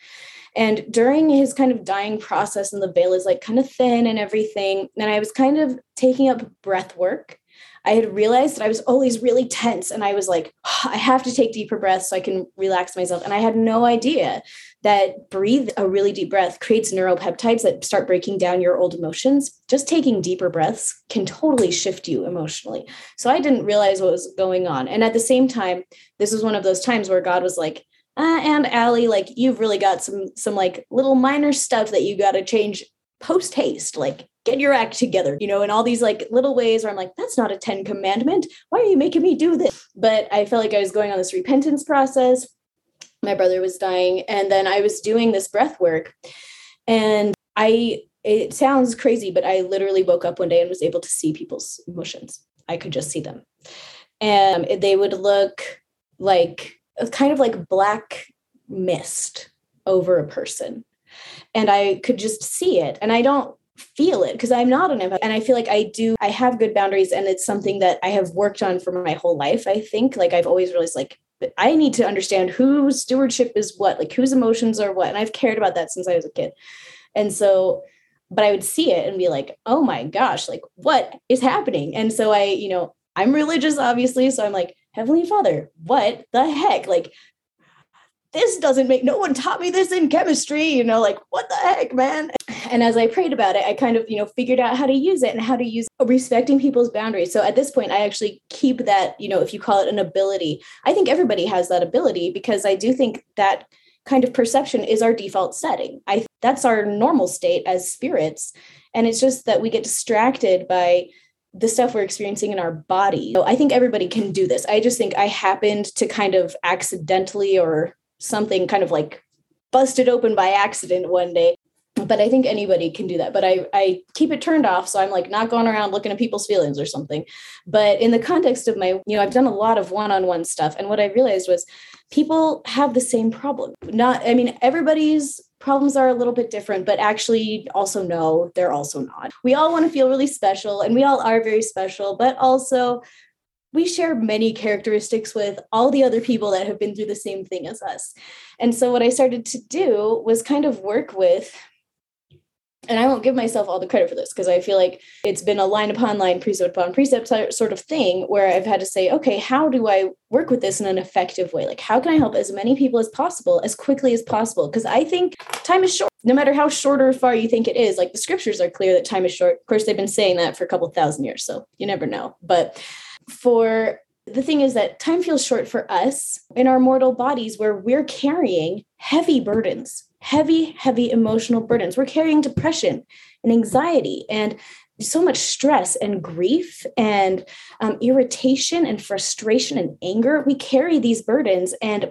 And during his kind of dying process, and the veil is like kind of thin and everything, and I was kind of taking up breath work. I had realized that I was always really tense, and I was like, oh, I have to take deeper breaths so I can relax myself. And I had no idea that breathe a really deep breath creates neuropeptides that start breaking down your old emotions. Just taking deeper breaths can totally shift you emotionally. So I didn't realize what was going on. And at the same time, this was one of those times where God was like, uh, and Allie, like you've really got some some like little minor stuff that you got to change post haste. Like get your act together, you know, and all these like little ways where I'm like, that's not a 10 commandment. Why are you making me do this? But I felt like I was going on this repentance process. My brother was dying. And then I was doing this breath work. And I, it sounds crazy, but I literally woke up one day and was able to see people's emotions. I could just see them. And they would look like kind of like black mist over a person. And I could just see it. And I don't feel it because I'm not an empath. And I feel like I do, I have good boundaries and it's something that I have worked on for my whole life. I think like I've always realized like I need to understand whose stewardship is what, like whose emotions are what. And I've cared about that since I was a kid. And so, but I would see it and be like, oh my gosh, like what is happening? And so I, you know, I'm religious, obviously. So I'm like, Heavenly Father, what the heck? Like, this doesn't make no one taught me this in chemistry you know like what the heck man? And as i prayed about it i kind of you know figured out how to use it and how to use respecting people's boundaries. So at this point i actually keep that you know if you call it an ability. I think everybody has that ability because i do think that kind of perception is our default setting. I that's our normal state as spirits. And it's just that we get distracted by the stuff we're experiencing in our body. So I think everybody can do this. I just think I happened to kind of accidentally or something kind of like busted open by accident one day but i think anybody can do that but i i keep it turned off so i'm like not going around looking at people's feelings or something but in the context of my you know i've done a lot of one-on-one stuff and what i realized was people have the same problem not i mean everybody's problems are a little bit different but actually also no they're also not we all want to feel really special and we all are very special but also we share many characteristics with all the other people that have been through the same thing as us. And so, what I started to do was kind of work with, and I won't give myself all the credit for this because I feel like it's been a line upon line, precept upon precept sort of thing where I've had to say, okay, how do I work with this in an effective way? Like, how can I help as many people as possible as quickly as possible? Because I think time is short. No matter how short or far you think it is, like the scriptures are clear that time is short. Of course, they've been saying that for a couple thousand years, so you never know. But for the thing is that time feels short for us in our mortal bodies where we're carrying heavy burdens, heavy, heavy emotional burdens. We're carrying depression and anxiety and so much stress and grief and um, irritation and frustration and anger. We carry these burdens, and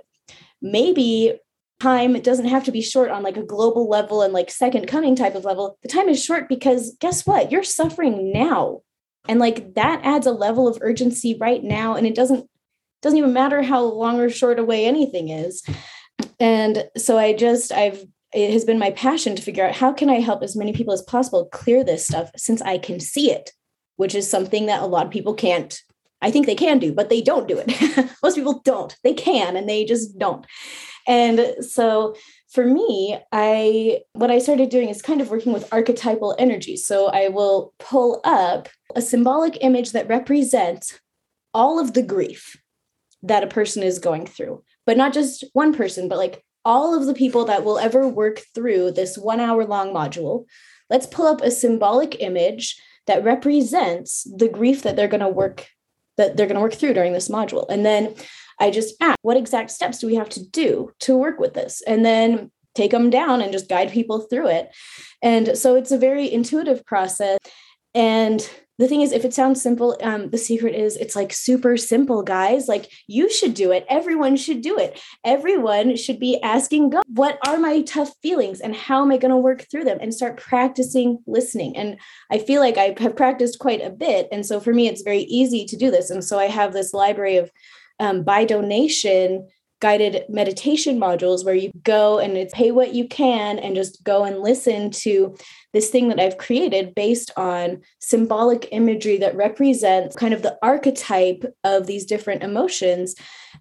maybe time doesn't have to be short on like a global level and like second coming type of level. The time is short because guess what? You're suffering now and like that adds a level of urgency right now and it doesn't doesn't even matter how long or short away anything is and so i just i've it has been my passion to figure out how can i help as many people as possible clear this stuff since i can see it which is something that a lot of people can't i think they can do but they don't do it. <laughs> Most people don't. They can and they just don't. And so for me, I what I started doing is kind of working with archetypal energy. So I will pull up a symbolic image that represents all of the grief that a person is going through, but not just one person, but like all of the people that will ever work through this one hour long module. Let's pull up a symbolic image that represents the grief that they're going to work that they're going to work through during this module. And then I just ask, what exact steps do we have to do to work with this? And then take them down and just guide people through it. And so it's a very intuitive process. And the thing is, if it sounds simple, um, the secret is it's like super simple, guys. Like you should do it. Everyone should do it. Everyone should be asking God, what are my tough feelings and how am I going to work through them and start practicing listening. And I feel like I have practiced quite a bit. And so for me, it's very easy to do this. And so I have this library of um, by donation guided meditation modules where you go and it's pay what you can and just go and listen to this thing that I've created based on symbolic imagery that represents kind of the archetype of these different emotions.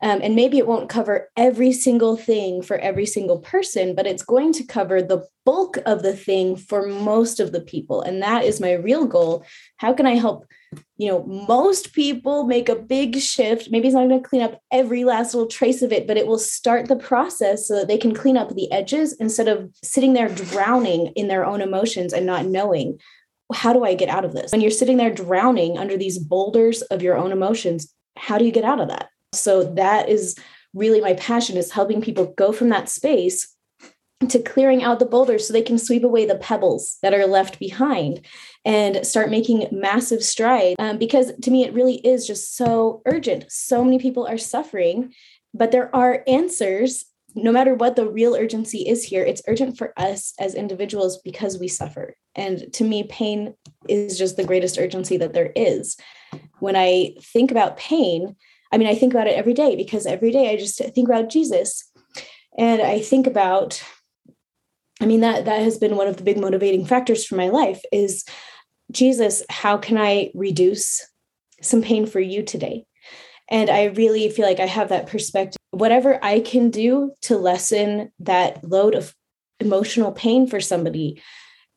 Um, and maybe it won't cover every single thing for every single person, but it's going to cover the bulk of the thing for most of the people. And that is my real goal. How can I help? You know, most people make a big shift. Maybe it's not going to clean up every last little trace of it, but it will start the process so that they can clean up the edges instead of sitting there drowning in their own emotions and not knowing how do I get out of this? When you're sitting there drowning under these boulders of your own emotions, how do you get out of that? So that is really my passion is helping people go from that space to clearing out the boulders so they can sweep away the pebbles that are left behind and start making massive strides. Um, because to me, it really is just so urgent. So many people are suffering, but there are answers no matter what the real urgency is here, it's urgent for us as individuals because we suffer. And to me, pain is just the greatest urgency that there is. When I think about pain, I mean, I think about it every day because every day I just think about Jesus. And I think about, I mean, that that has been one of the big motivating factors for my life is Jesus, how can I reduce some pain for you today? And I really feel like I have that perspective. Whatever I can do to lessen that load of emotional pain for somebody.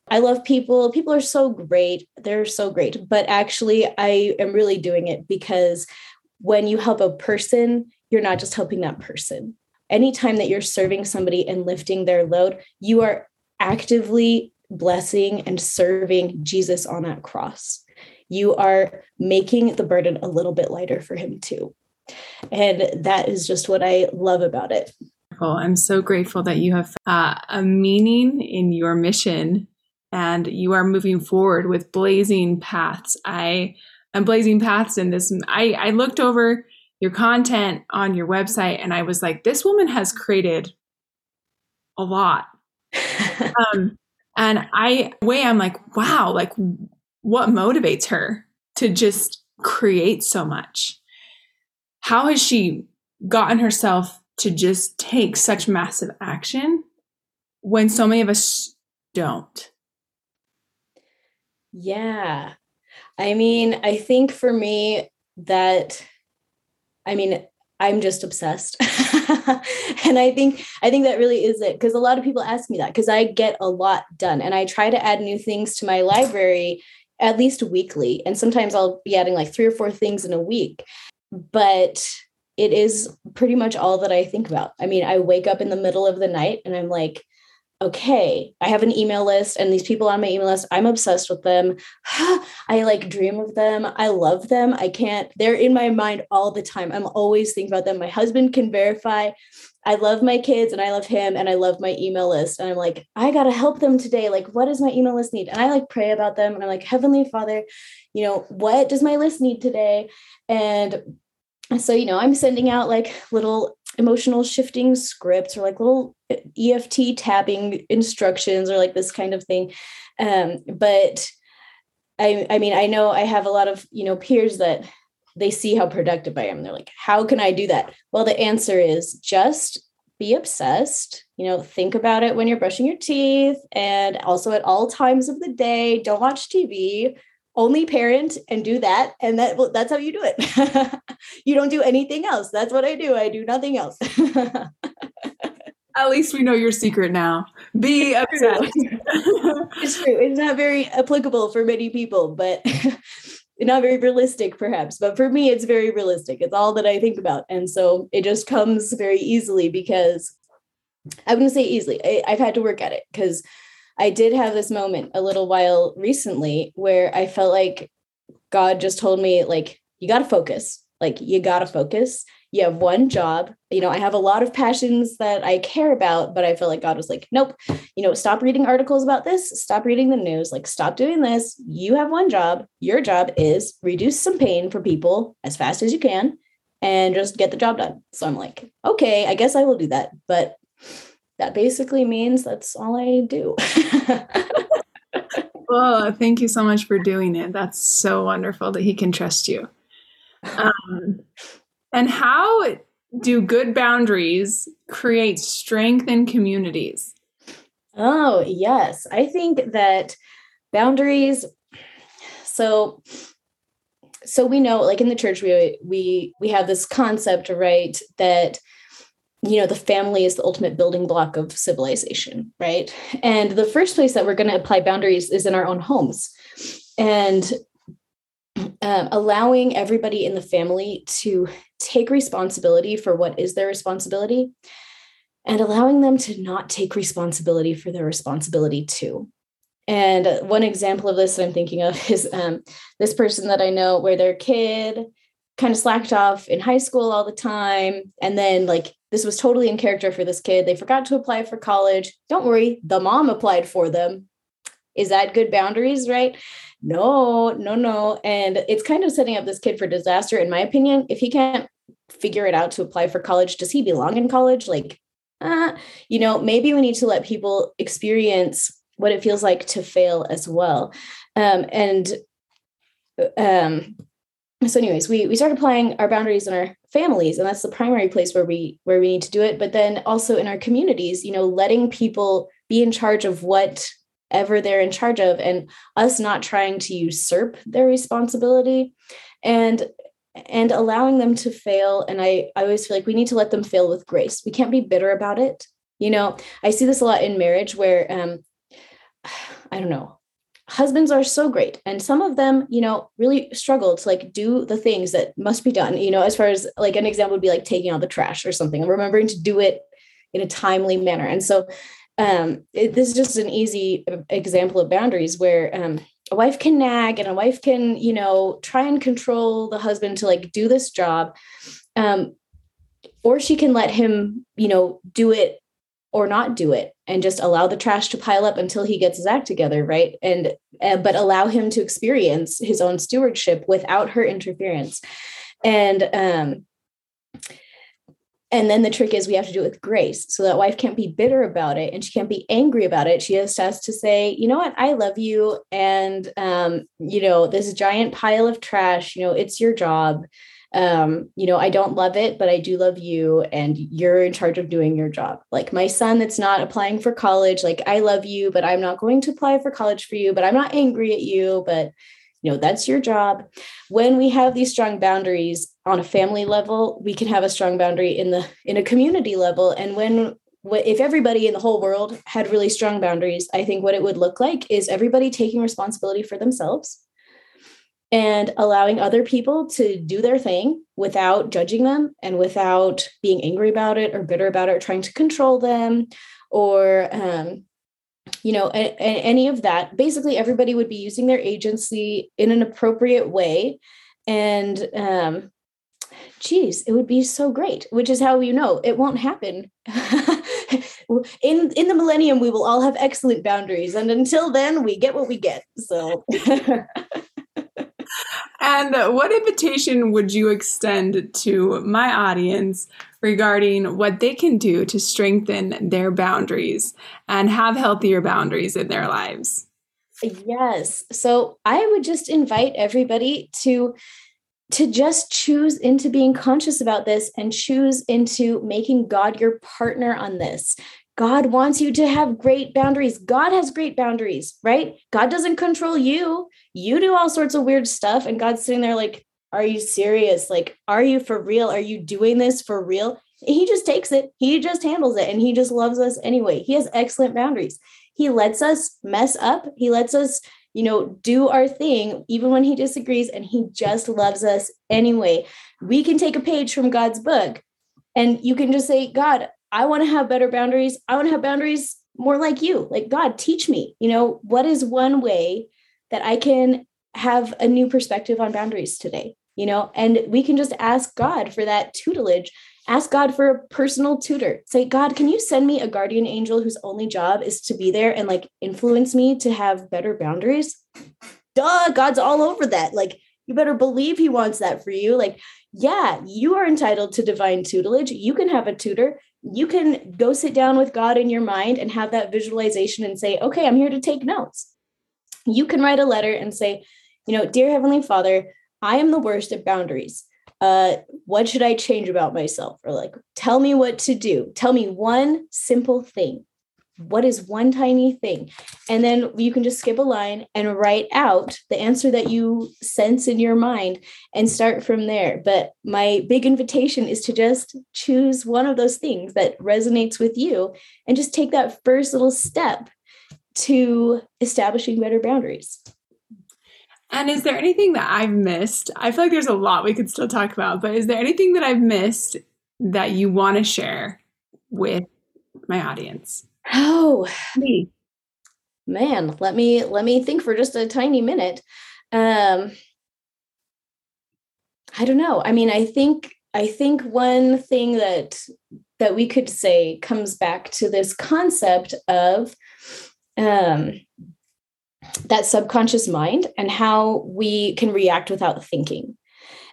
I love people. People are so great. They're so great. But actually, I am really doing it because when you help a person, you're not just helping that person. Anytime that you're serving somebody and lifting their load, you are actively blessing and serving Jesus on that cross you are making the burden a little bit lighter for him too. And that is just what I love about it. I'm so grateful that you have uh, a meaning in your mission and you are moving forward with blazing paths. I am blazing paths in this. I, I looked over your content on your website and I was like, this woman has created a lot. <laughs> um, and I way I'm like, wow, like what motivates her to just create so much? How has she gotten herself to just take such massive action when so many of us don't? Yeah. I mean, I think for me that I mean, I'm just obsessed. <laughs> and I think I think that really is it because a lot of people ask me that because I get a lot done and I try to add new things to my library at least weekly. And sometimes I'll be adding like three or four things in a week. But it is pretty much all that I think about. I mean, I wake up in the middle of the night and I'm like, okay, I have an email list and these people on my email list, I'm obsessed with them. <sighs> I like dream of them. I love them. I can't, they're in my mind all the time. I'm always thinking about them. My husband can verify I love my kids and I love him and I love my email list. And I'm like, I got to help them today. Like, what does my email list need? And I like pray about them. And I'm like, Heavenly Father, you know, what does my list need today? And so, you know, I'm sending out like little emotional shifting scripts or like little EFT tapping instructions or like this kind of thing. Um, but I, I mean, I know I have a lot of, you know, peers that they see how productive I am. They're like, how can I do that? Well, the answer is just be obsessed. You know, think about it when you're brushing your teeth and also at all times of the day. Don't watch TV. Only parent and do that. And that well, that's how you do it. <laughs> you don't do anything else. That's what I do. I do nothing else. <laughs> At least we know your secret now. Be upset. <laughs> it's true. It's not very applicable for many people, but <laughs> not very realistic perhaps. But for me it's very realistic. It's all that i think about. And so it just comes very easily because i wouldn't say easily. I, i've had to work at it because i did have this moment a little while recently where i felt like god just told me like you got to focus. Like you got to focus you have one job you know i have a lot of passions that i care about but i feel like god was like nope you know stop reading articles about this stop reading the news like stop doing this. You have one job. Your job is reduce some pain for people as fast as you can and just get the job done. So i'm like okay i guess i will do that. But that basically means that's all i do. Well <laughs> thank you so much for doing it. That's so wonderful that he can trust you. <laughs> Um, and how do good boundaries create strength in communities? Oh, yes. I think that boundaries, so so we know like in the church we we we have this concept right that you know the family is the ultimate building block of civilization right and the first place that we're going to apply boundaries is in our own homes and um, allowing everybody in the family to take responsibility for what is their responsibility and allowing them to not take responsibility for their responsibility too. And one example of this that i'm thinking of <laughs> is um, this person that i know where their kid kind of slacked off in high school all the time. And then like this was totally in character for this kid. They forgot to apply for college. Don't worry the mom applied for them. Is that good boundaries right no no no. And it's kind of setting up this kid for disaster in my opinion. If he can't figure it out to apply for college does he belong in college? Like uh, you know maybe we need to let people experience what it feels like to fail as well. Um, and um, so anyways we we start applying our boundaries in our families and that's the primary place where we where we need to do it. But then also in our communities you know letting people be in charge of whatever they're in charge of and us not trying to usurp their responsibility. And and allowing them to fail and i i always feel like we need to let them fail with grace. We can't be bitter about it. You know i see this a lot in marriage where um <sighs> i don't know husbands are so great and some of them you know really struggle to like do the things that must be done you know as far as like an example would be like taking out the trash or something and remembering to do it in a timely manner. And so um it, this is just an easy example of boundaries where um a wife can nag and a wife can you know try and control the husband to like do this job um or she can let him you know do it or not do it and just allow the trash to pile up until he gets his act together right? And uh, but allow him to experience his own stewardship without her interference. And um and then the trick is we have to do it with grace. So that wife can't be bitter about it and she can't be angry about it. She just has to say you know what? I love you. And um you know this giant pile of trash you know it's your job. Um, you know, I don't love it, but I do love you. And you're in charge of doing your job. Like my son that's not applying for college, like I love you, but I'm not going to apply for college for you, but I'm not angry at you, but you know, that's your job. When we have these strong boundaries on a family level, we can have a strong boundary in the in a community level and when if everybody in the whole world had really strong boundaries, I think what it would look like is everybody taking responsibility for themselves and allowing other people to do their thing without judging them and without being angry about it or bitter about it or trying to control them or um, you know a, a, any of that. Basically everybody would be using their agency in an appropriate way. And um geez it would be so great which is how you know it won't happen. <laughs> In in the millennium we will all have excellent boundaries and until then we get what we get so. <laughs> And what invitation would you extend to my audience regarding what they can do to strengthen their boundaries and have healthier boundaries in their lives? Yes. So I would just invite everybody to to just choose into being conscious about this and choose into making God your partner on this. God wants you to have great boundaries. God has great boundaries, right? God doesn't control you. You do all sorts of weird stuff, and God's sitting there like, Are you serious? Like, are you for real? Are you doing this for real? He just takes it, he just handles it, and he just loves us anyway. He has excellent boundaries. He lets us mess up, he lets us, you know, do our thing, even when he disagrees, and he just loves us anyway. We can take a page from God's book and you can just say, God, I want to have better boundaries. I want to have boundaries more like you. Like, God, teach me, you know, what is one way that I can have a new perspective on boundaries today? You know, and we can just ask God for that tutelage. Ask God for a personal tutor. Say, God, can you send me a guardian angel whose only job is to be there and like influence me to have better boundaries? Duh, God's all over that. Like, you better believe he wants that for you. Like, yeah, you are entitled to divine tutelage. You can have a tutor you can go sit down with God in your mind and have that visualization and say, okay, I'm here to take notes. You can write a letter and say, you know, dear Heavenly Father, I am the worst at boundaries. Uh, what should I change about myself? Or like, tell me what to do. Tell me one simple thing. what is one tiny thing? And then you can just skip a line and write out the answer that you sense in your mind and start from there. But my big invitation is to just choose one of those things that resonates with you and just take that first little step to establishing better boundaries. And is there anything that I've missed? I feel like there's a lot we could still talk about, but is there anything that I've missed that you want to share with my audience? Oh, me. Man, let me let me think for just a tiny minute. Um I don't know. I mean, I think I think one thing that that we could say comes back to this concept of um that subconscious mind and how we can react without thinking.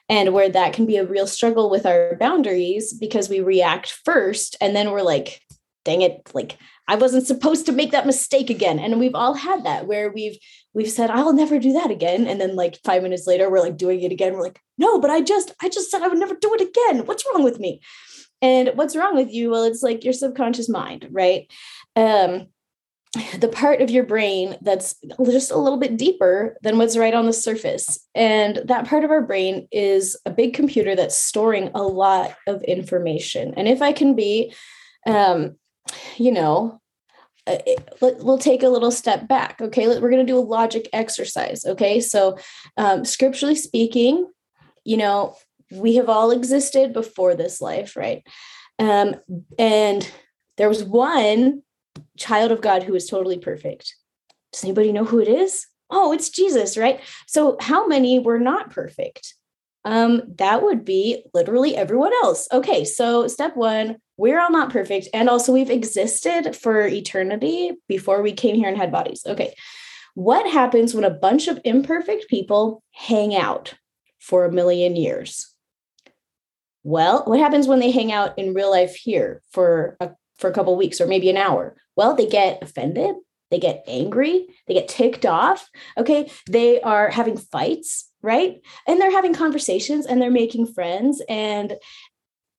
And where that can be a real struggle with our boundaries because we react first and then we're like dang it like i wasn't supposed to make that mistake again. And we've all had that where we've we've said i'll never do that again. And then like 5 minutes later we're like doing it again. We're like no but i just i just said i would never do it again. What's wrong with me? And what's wrong with you? Well it's like your subconscious mind right? Um the part of your brain that's just a little bit deeper than what's right on the surface. And that part of our brain is a big computer that's storing a lot of information. And if I can be, um, you know, uh, we'll take a little step back. Okay, we're going to do a logic exercise. Okay, so um, scripturally speaking, you know, we have all existed before this life, right? Um, and there was one child of God who is totally perfect. Does anybody know who it is? Oh, it's Jesus, right? So, how many were not perfect? Um, that would be literally everyone else. Okay, so step one, we're all not perfect. And also, we've existed for eternity before we came here and had bodies. Okay, what happens when a bunch of imperfect people hang out for a million years? Well, what happens when they hang out in real life here for a for a couple weeks or maybe an hour? Well, they get offended, they get angry, they get ticked off. Okay. They are having fights, right? And they're having conversations and they're making friends. And,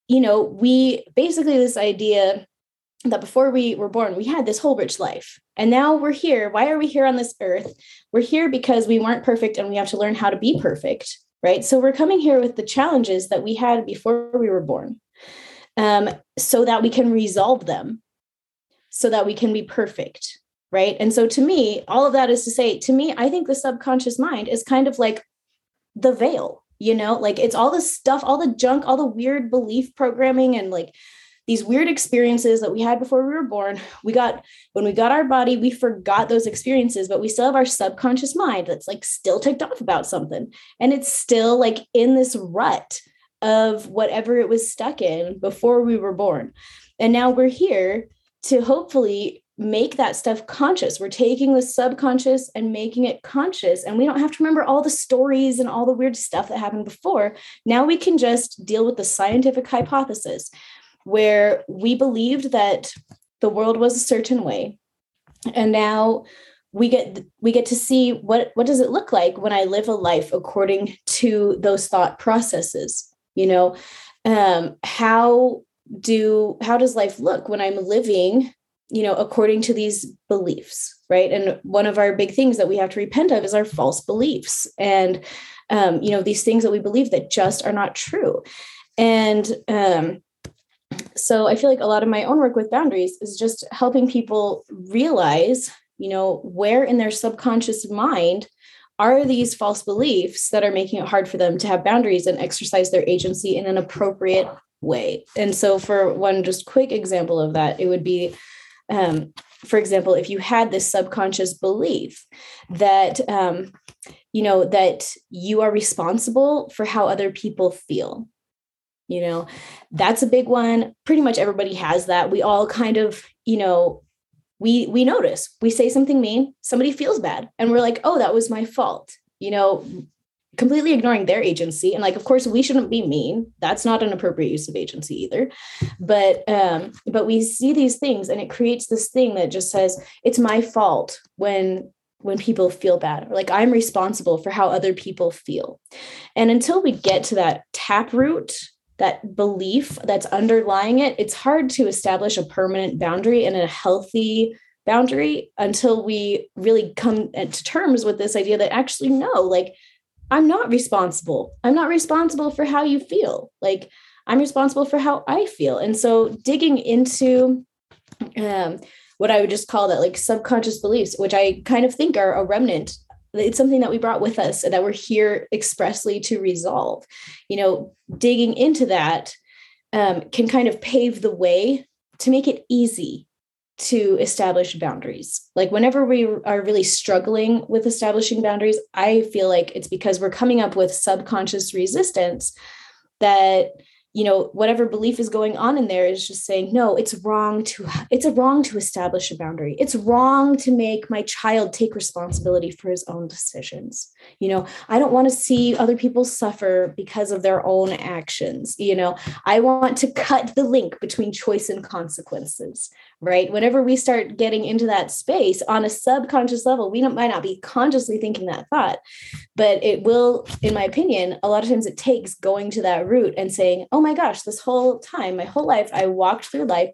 you know, we basically this idea that before we were born, we had this whole rich life. And now we're here. Why are we here on this earth? We're here because we weren't perfect and we have to learn how to be perfect, right? So we're coming here with the challenges that we had before we were born um, so that we can resolve them, so that we can be perfect. Right. And so to me, all of that is to say, to me, I think the subconscious mind is kind of like the veil, you know, like it's all the stuff, all the junk, all the weird belief programming and like these weird experiences that we had before we were born we got when we got our body we forgot those experiences but we still have our subconscious mind that's like still ticked off about something and it's still like in this rut of whatever it was stuck in before we were born. And now we're here to hopefully make that stuff conscious. We're taking the subconscious and making it conscious. And we don't have to remember all the stories and all the weird stuff that happened before. Now we can just deal with the scientific hypothesis where we believed that the world was a certain way. And now we get we get to see what what does it look like when I live a life according to those thought processes you know um how do how does life look when i'm living you know according to these beliefs right? And one of our big things that we have to repent of is our false beliefs and um you know these things that we believe that just are not true. And um so i feel like a lot of my own work with boundaries is just helping people realize you know where in their subconscious mind are these false beliefs that are making it hard for them to have boundaries and exercise their agency in an appropriate way. And so, for one just quick example of that, it would be, um, for example, if you had this subconscious belief that, um, you know, that you are responsible for how other people feel. You know, that's a big one. Pretty much everybody has that. We all kind of, you know, we we notice we say something mean somebody feels bad and we're like oh that was my fault you know completely ignoring their agency and like of course we shouldn't be mean that's not an appropriate use of agency either but um but we see these things and it creates this thing that just says it's my fault when when people feel bad or like i'm responsible for how other people feel and until we get to that tap root that belief that's underlying it, it's hard to establish a permanent boundary and a healthy boundary until we really come to terms with this idea that actually, no, like, I'm not responsible. I'm not responsible for how you feel. Like, I'm responsible for how I feel. And so, digging into um, what I would just call that like subconscious beliefs, which I kind of think are a remnant it's something that we brought with us and that we're here expressly to resolve. You know digging into that um, can kind of pave the way to make it easy to establish boundaries. Like whenever we are really struggling with establishing boundaries i feel like it's because we're coming up with subconscious resistance that you know whatever belief is going on in there is just saying no it's wrong to it's a wrong to establish a boundary. It's wrong to make my child take responsibility for his own decisions. You know i don't want to see other people suffer because of their own actions. You know i want to cut the link between choice and consequences right? Whenever we start getting into that space on a subconscious level we might not be consciously thinking that thought but it will in my opinion a lot of times it takes going to that root and saying oh my gosh this whole time my whole life i walked through life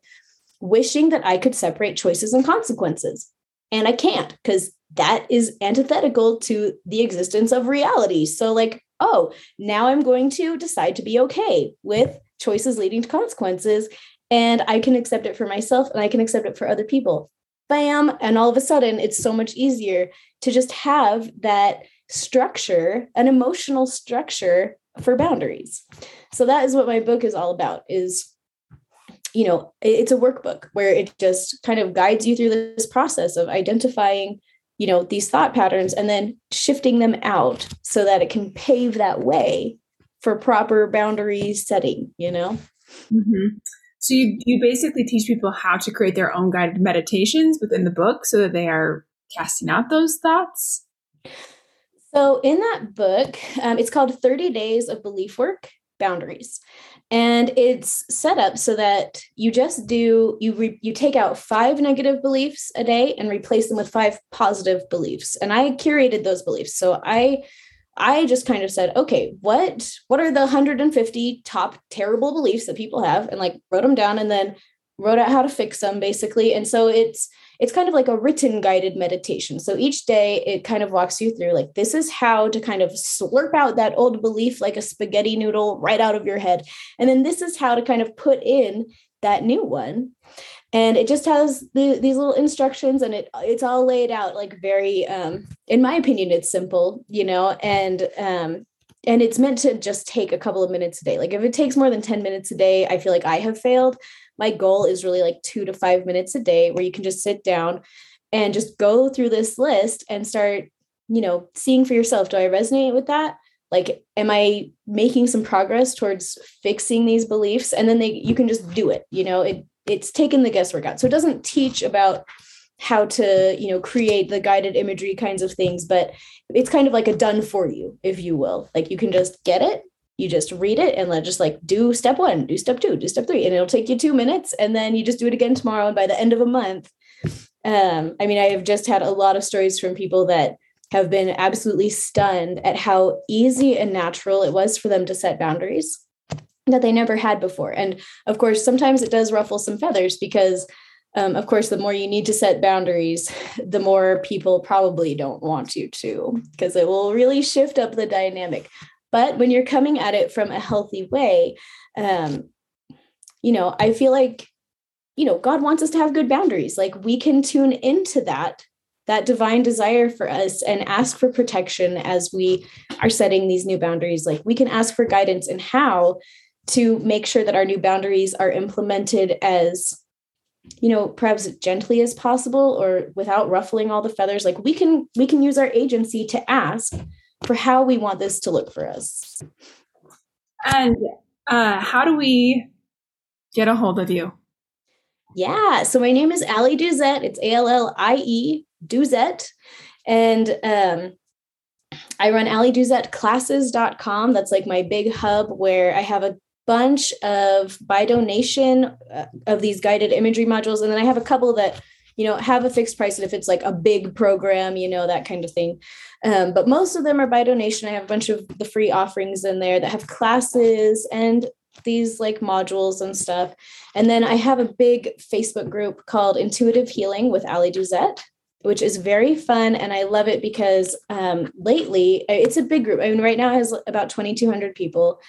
wishing that i could separate choices and consequences. And i can't because that is antithetical to the existence of reality. So like oh now i'm going to decide to be okay with choices leading to consequences and I can accept it for myself and I can accept it for other people. Bam. And all of a sudden, it's so much easier to just have that structure, an emotional structure for boundaries. So that is what my book is all about is you know, it's a workbook where it just kind of guides you through this process of identifying, you know, these thought patterns and then shifting them out so that it can pave that way for proper boundary setting, you know? Mm-hmm. So you you basically teach people how to create their own guided meditations within the book so that they are casting out those thoughts. So in that book, um, it's called 30 Days of Belief Work Boundaries. And it's set up so that you just do you re, you take out five negative beliefs a day and replace them with five positive beliefs. And I curated those beliefs. So I I just kind of said, okay, what what are the 150 top terrible beliefs that people have and like wrote them down and then wrote out how to fix them basically. And so it's it's kind of like a written guided meditation. So each day it kind of walks you through like this is how to kind of slurp out that old belief like a spaghetti noodle right out of your head. And then this is how to kind of put in that new one and it just has the, these little instructions and it it's all laid out like very um in my opinion it's simple you know and um and it's meant to just take a couple of minutes a day. Like if it takes more than 10 minutes a day i feel like i have failed. My goal is really like 2 to 5 minutes a day where you can just sit down and just go through this list and start you know seeing for yourself. Do i resonate with that? Like am i making some progress towards fixing these beliefs? And then they you can just do it you know? It it's taken the guesswork out. So it doesn't teach about how to, you know, create the guided imagery kinds of things, but it's kind of like a done for you, if you will. Like you can just get it, you just read it and let just like do step one, do step two, do step three, and it'll take you two minutes, and then you just do it again tomorrow. And by the end of a month, um, I mean, I have just had a lot of stories from people that have been absolutely stunned at how easy and natural it was for them to set boundaries that they never had before. And of course, sometimes it does ruffle some feathers because, um, of course, the more you need to set boundaries, the more people probably don't want you to, because it will really shift up the dynamic. But when you're coming at it from a healthy way, um, you know, I feel like, you know, God wants us to have good boundaries. Like we can tune into that that divine desire for us and ask for protection as we are setting these new boundaries like we can ask for guidance in how to make sure that our new boundaries are implemented as you know perhaps gently as possible or without ruffling all the feathers. Like we can we can use our agency to ask for how we want this to look for us. And uh, how do we get a hold of you? Yeah so my name is Allie Duzette. It's a-l-l-i-e Duzette. And um I run classes.com That's like my big hub where I have a bunch of by donation uh, of these guided imagery modules and then i have a couple that you know have a fixed price And if it's like a big program you know that kind of thing um, but most of them are by donation i have a bunch of the free offerings in there that have classes and these like modules and stuff. And then I have a big Facebook group called Intuitive Healing with Allie Duzette, which is very fun. And I love it because um, lately it's a big group. I mean, right now it has about 2,200 people.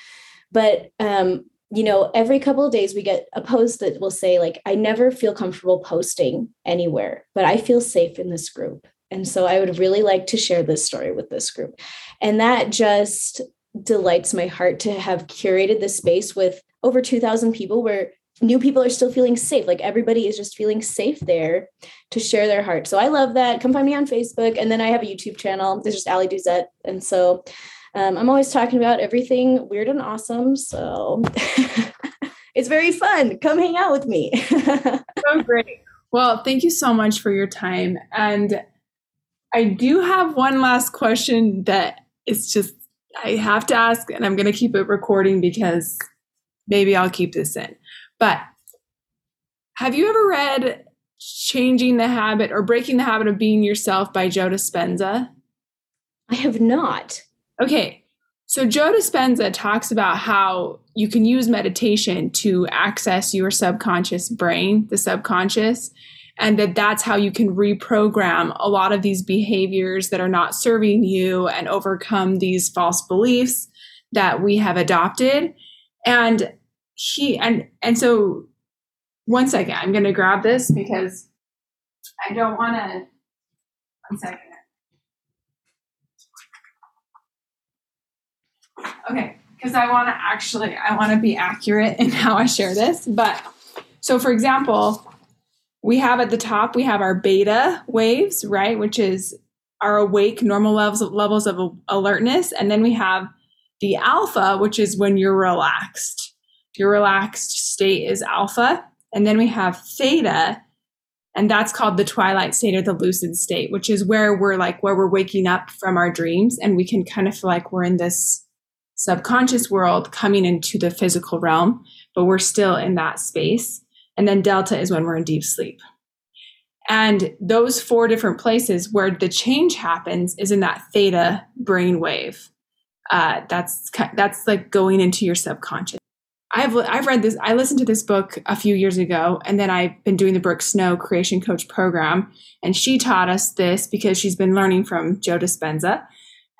But um, you know, every couple of days we get a post that will say, like, I never feel comfortable posting anywhere, but I feel safe in this group. And so I would really like to share this story with this group. And that just delights my heart to have curated this space with over 2,000 people where new people are still feeling safe. Like everybody is just feeling safe there to share their heart. So I love that. Come find me on Facebook. And then I have a YouTube channel. It's just Allie Duzette. And so um, I'm always talking about everything weird and awesome. So <laughs> it's very fun. Come hang out with me. <laughs> so great. Well, thank you so much for your time. And I do have one last question that is just, I have to ask, and I'm going to keep it recording because maybe I'll keep this in. But have you ever read Changing the Habit or Breaking the Habit of Being Yourself by Joe Dispenza? I have not. Okay. So Joe Dispenza talks about how you can use meditation to access your subconscious brain, the subconscious, and that that's how you can reprogram a lot of these behaviors that are not serving you and overcome these false beliefs that we have adopted. And he and and so one second, I'm going to grab this because I don't want to. One second. Okay, because I want to actually, I want to be accurate in how I share this. But so, for example, we have at the top, we have our beta waves, right, which is our awake normal levels of, levels of alertness, and then we have the alpha, which is when you're relaxed. Your relaxed state is alpha, and then we have theta, and that's called the twilight state or the lucid state, which is where we're like where we're waking up from our dreams, and we can kind of feel like we're in this subconscious world coming into the physical realm, but we're still in that space. And then delta is when we're in deep sleep. And those four different places where the change happens is in that theta brain wave. Uh, that's that's like going into your subconscious. I've I've read this. I listened to this book a few years ago, and then I've been doing the Brooke Snow Creation Coach program, and she taught us this because she's been learning from Joe Dispenza.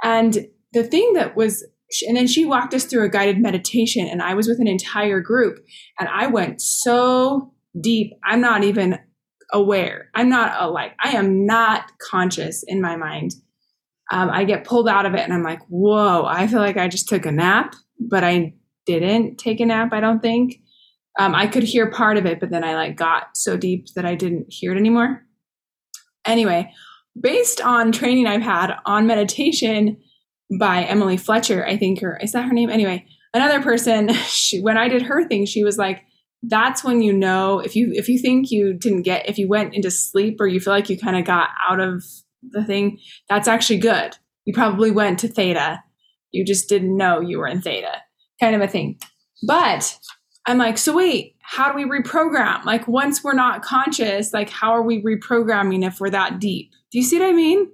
And the thing that was and then she walked us through a guided meditation and i was with an entire group and i went so deep i'm not even aware. I'm not a, like i am not conscious in my mind. Um, i get pulled out of it and i'm like whoa i feel like i just took a nap but i didn't take a nap i don't think. Um, i could hear part of it but then i like got so deep that i didn't hear it anymore. Anyway based on training i've had on meditation by Emily Fletcher, I think, or is that her name? Anyway, another person, <laughs> she, when I did her thing, she was like, that's when you know if you if you think you didn't get if you went into sleep or you feel like you kind of got out of the thing that's actually good. You probably went to theta. You just didn't know you were in theta. Kind of a thing. But i'm like so wait how do we reprogram? Like once we're not conscious like how are we reprogramming if we're that deep? Do you see what i mean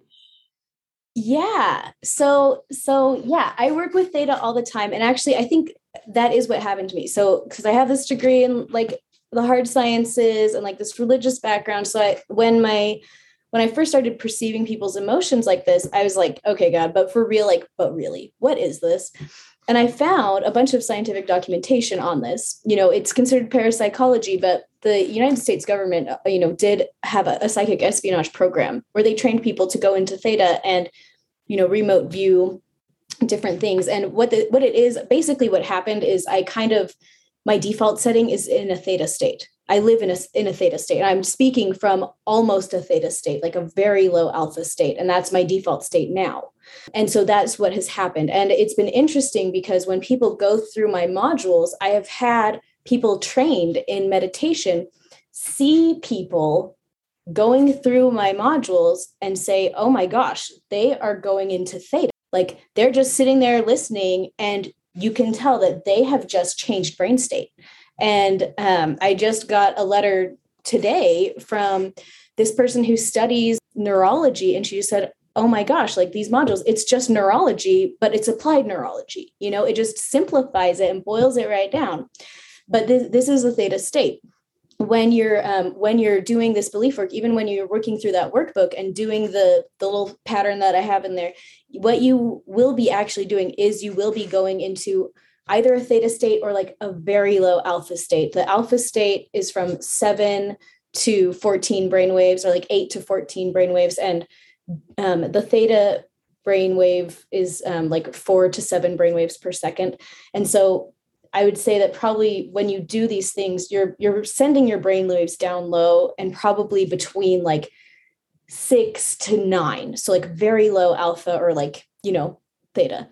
yeah. So so yeah, I work with theta all the time and actually I think that is what happened to me. So cuz I have this degree in like the hard sciences and like this religious background so I when my when I first started perceiving people's emotions like this, I was like, okay, God, but for real, like, but really, what is this? And I found a bunch of scientific documentation on this. You know, it's considered parapsychology, but the United States government, uh, you know, did have a, a psychic espionage program where they trained people to go into theta and, you know, remote view different things. And what the what it is, basically, what happened is I kind of my default setting is in a theta state. I live in a in a theta state. I'm speaking from almost a theta state, like a very low alpha state, and that's my default state now. And so that's what has happened. And it's been interesting because when people go through my modules, I have had people trained in meditation see people going through my modules and say, "Oh my gosh, they are going into theta." Like they're just sitting there listening and you can tell that they have just changed brain state and um, I just got a letter today from this person who studies neurology, and she said, oh my gosh, like these modules, it's just neurology, but it's applied neurology. You know, it just simplifies it and boils it right down. But this, this is a theta state. When you're um, when you're doing this belief work, even when you're working through that workbook and doing the the little pattern that I have in there, what you will be actually doing is you will be going into either a theta state or like a very low alpha state. The alpha state is from seven to 14 brain waves or like eight to 14 brain waves. And um, the theta brainwave is um, like four to seven brainwaves per second. And so I would say that probably when you do these things, you're you're sending your brain waves down low and probably between like six to nine. So like very low alpha or like, you know, theta.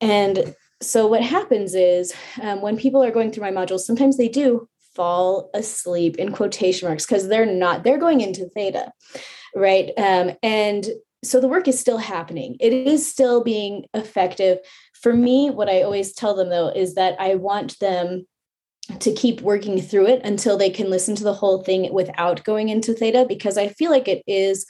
And so what happens is um, when people are going through my modules, sometimes they do fall asleep in quotation marks because they're not, they're going into theta right? Um, and so the work is still happening. It is still being effective. For me, what I always tell them though is that I want them to keep working through it until they can listen to the whole thing without going into theta, because I feel like it is,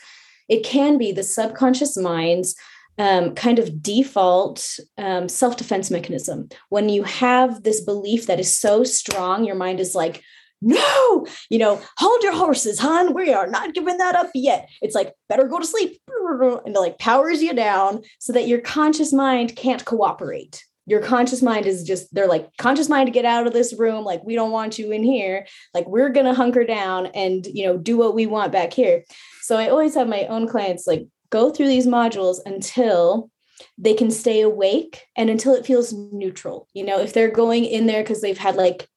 it can be the subconscious mind's um, kind of default um, self defense mechanism. When you have this belief that is so strong, your mind is like, no, you know, hold your horses, hon. We are not giving that up yet. It's like, better go to sleep. And it like powers you down so that your conscious mind can't cooperate. Your conscious mind is just, they're like, conscious mind, to get out of this room. Like, we don't want you in here. Like, we're going to hunker down and, you know, do what we want back here. So I always have my own clients like go through these modules until they can stay awake and until it feels neutral. You know, if they're going in there because they've had like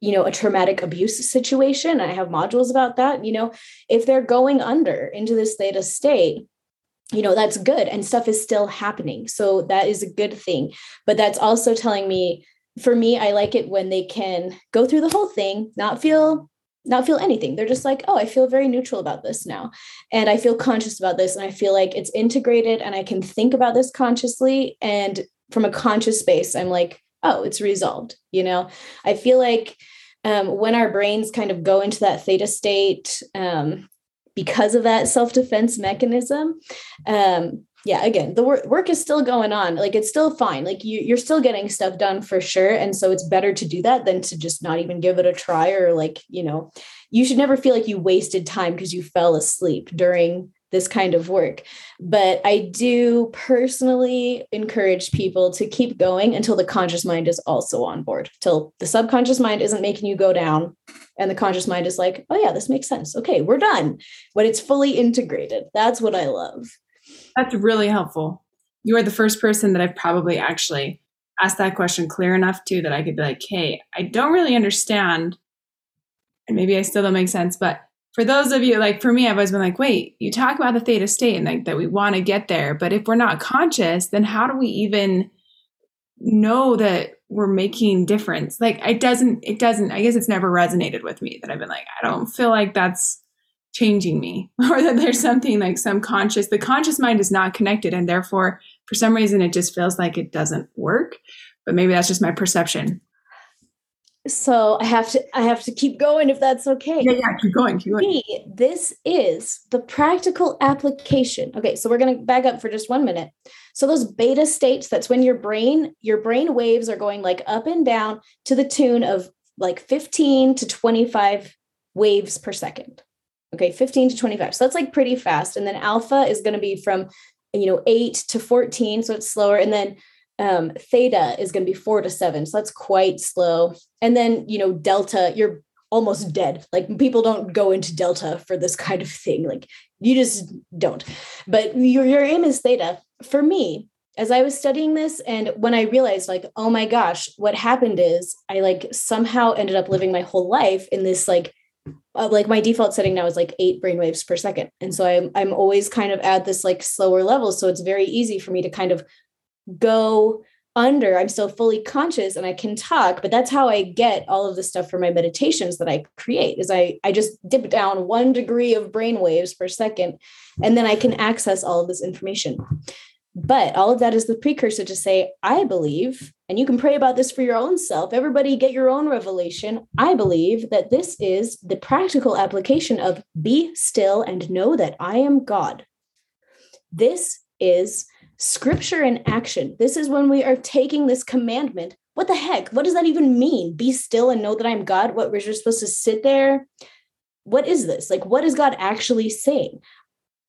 you know a traumatic abuse situation. I have modules about that you know. If they're going under into this theta state you know that's good and stuff is still happening. So that is a good thing. But that's also telling me for me i like it when they can go through the whole thing not feel not feel anything. They're just like oh i feel very neutral about this now. And i feel conscious about this. And i feel like it's integrated and i can think about this consciously. And from a conscious space i'm like oh, it's resolved. You know, I feel like um, when our brains kind of go into that theta state um, because of that self defense mechanism, um, yeah, again, the work, work is still going on. Like it's still fine. Like you, you're still getting stuff done for sure. And so it's better to do that than to just not even give it a try or like, you know, you should never feel like you wasted time because you fell asleep during this kind of work. But I do personally encourage people to keep going until the conscious mind is also on board, till the subconscious mind isn't making you go down and the conscious mind is like, oh, yeah, this makes sense. Okay, we're done. When it's fully integrated, that's what I love. That's really helpful. You are the first person that I've probably actually asked that question clear enough to that I could be like, hey, I don't really understand. And maybe I still don't make sense, but for those of you like for me i've always been like wait you talk about the theta state and like that we want to get there but if we're not conscious then how do we even know that we're making difference? Like it doesn't it doesn't i guess it's never resonated with me that i've been like i don't feel like that's changing me <laughs> or that there's something like some conscious the conscious mind is not connected and therefore for some reason it just feels like it doesn't work but maybe that's just my perception so I have to I have to keep going if that's okay. Yeah, yeah, keep going, keep going. This is the practical application. Okay, so we're gonna back up for just one minute. So those beta states, that's when your brain, your brain waves are going like up and down to the tune of like 15 to 25 waves per second. Okay, 15 to 25. So that's like pretty fast. And then alpha is going to be from you know 8 to 14, so it's slower. And then um, theta is going to be four to seven. So that's quite slow. And then, you know, delta, you're almost dead. Like people don't go into delta for this kind of thing. Like you just don't. But your, your aim is theta. For me, as I was studying this, and when I realized, like, oh my gosh, what happened is I like somehow ended up living my whole life in this like uh, like my default setting now is like eight brainwaves per second. And so I'm I'm always kind of at this like slower level. So it's very easy for me to kind of go under i'm still fully conscious and i can talk but that's how i get all of the stuff for my meditations that i create is i i just dip down one degree of brain waves per second and then i can access all of this information. But all of that is the precursor to say i believe and you can pray about this for your own self. Everybody get your own revelation. I believe that this is the practical application of be still and know that i am god. This is scripture in action. This is when we are taking this commandment. What the heck? What does that even mean? Be still and know that I'm God. What we're just supposed to sit there? What is this? Like, what is God actually saying?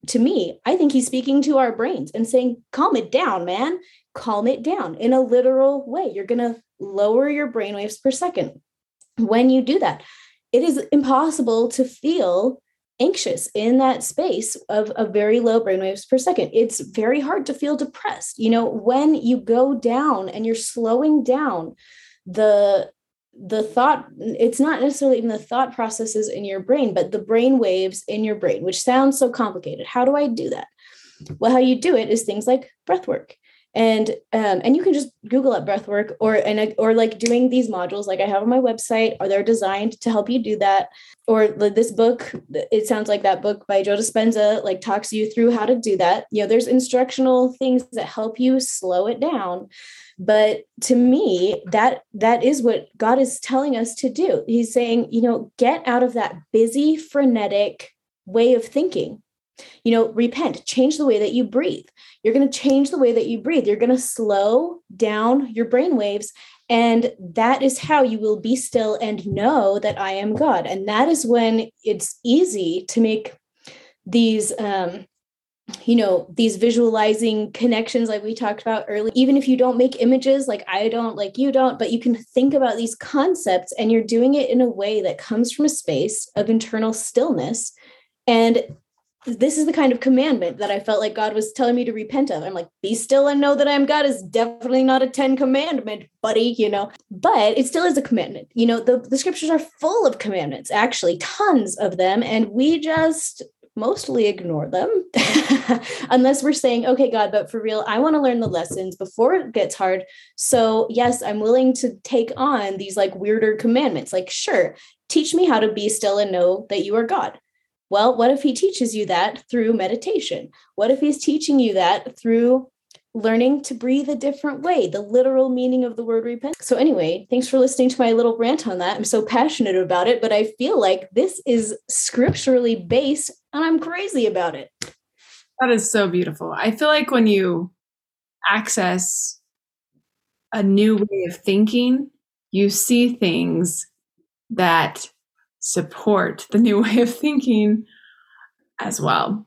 To me, I think he's speaking to our brains and saying, calm it down, man. Calm it down in a literal way. You're going to lower your brain waves per second. When you do that, it is impossible to feel anxious in that space of a very low brainwaves per second. It's very hard to feel depressed. You know, when you go down and you're slowing down the the thought it's not necessarily even the thought processes in your brain but the brain waves in your brain which sounds so complicated how do i do that well how you do it is things like breath work and um, and you can just google up breath work or and or like doing these modules like i have on my website or they're designed to help you do that. Or this book it sounds like that book by joe dispenza like talks you through how to do that. You know there's instructional things that help you slow it down but to me that that is what god is telling us to do. He's saying you know get out of that busy frenetic way of thinking you know repent change the way that you breathe. You're going to change the way that you breathe. You're going to slow down your brain waves and that is how you will be still and know that i am god. And that is when it's easy to make these um you know these visualizing connections like we talked about earlier. Even if you don't make images like i don't like you don't but you can think about these concepts and you're doing it in a way that comes from a space of internal stillness. And this is the kind of commandment that I felt like God was telling me to repent of. I'm like, be still and know that I am God is definitely not a 10 commandment, buddy, you know, but it still is a commandment. You know, the, the scriptures are full of commandments, actually, tons of them. And we just mostly ignore them <laughs> unless we're saying, okay, God, but for real, I want to learn the lessons before it gets hard. So, yes, I'm willing to take on these like weirder commandments. Like, sure, teach me how to be still and know that you are God well, what if he teaches you that through meditation? What if he's teaching you that through learning to breathe a different way, the literal meaning of the word repent. So, anyway, thanks for listening to my little rant on that. I'm so passionate about it, but I feel like this is scripturally based and I'm crazy about it. That is so beautiful. I feel like when you access a new way of thinking, you see things that support the new <laughs> way of thinking as well.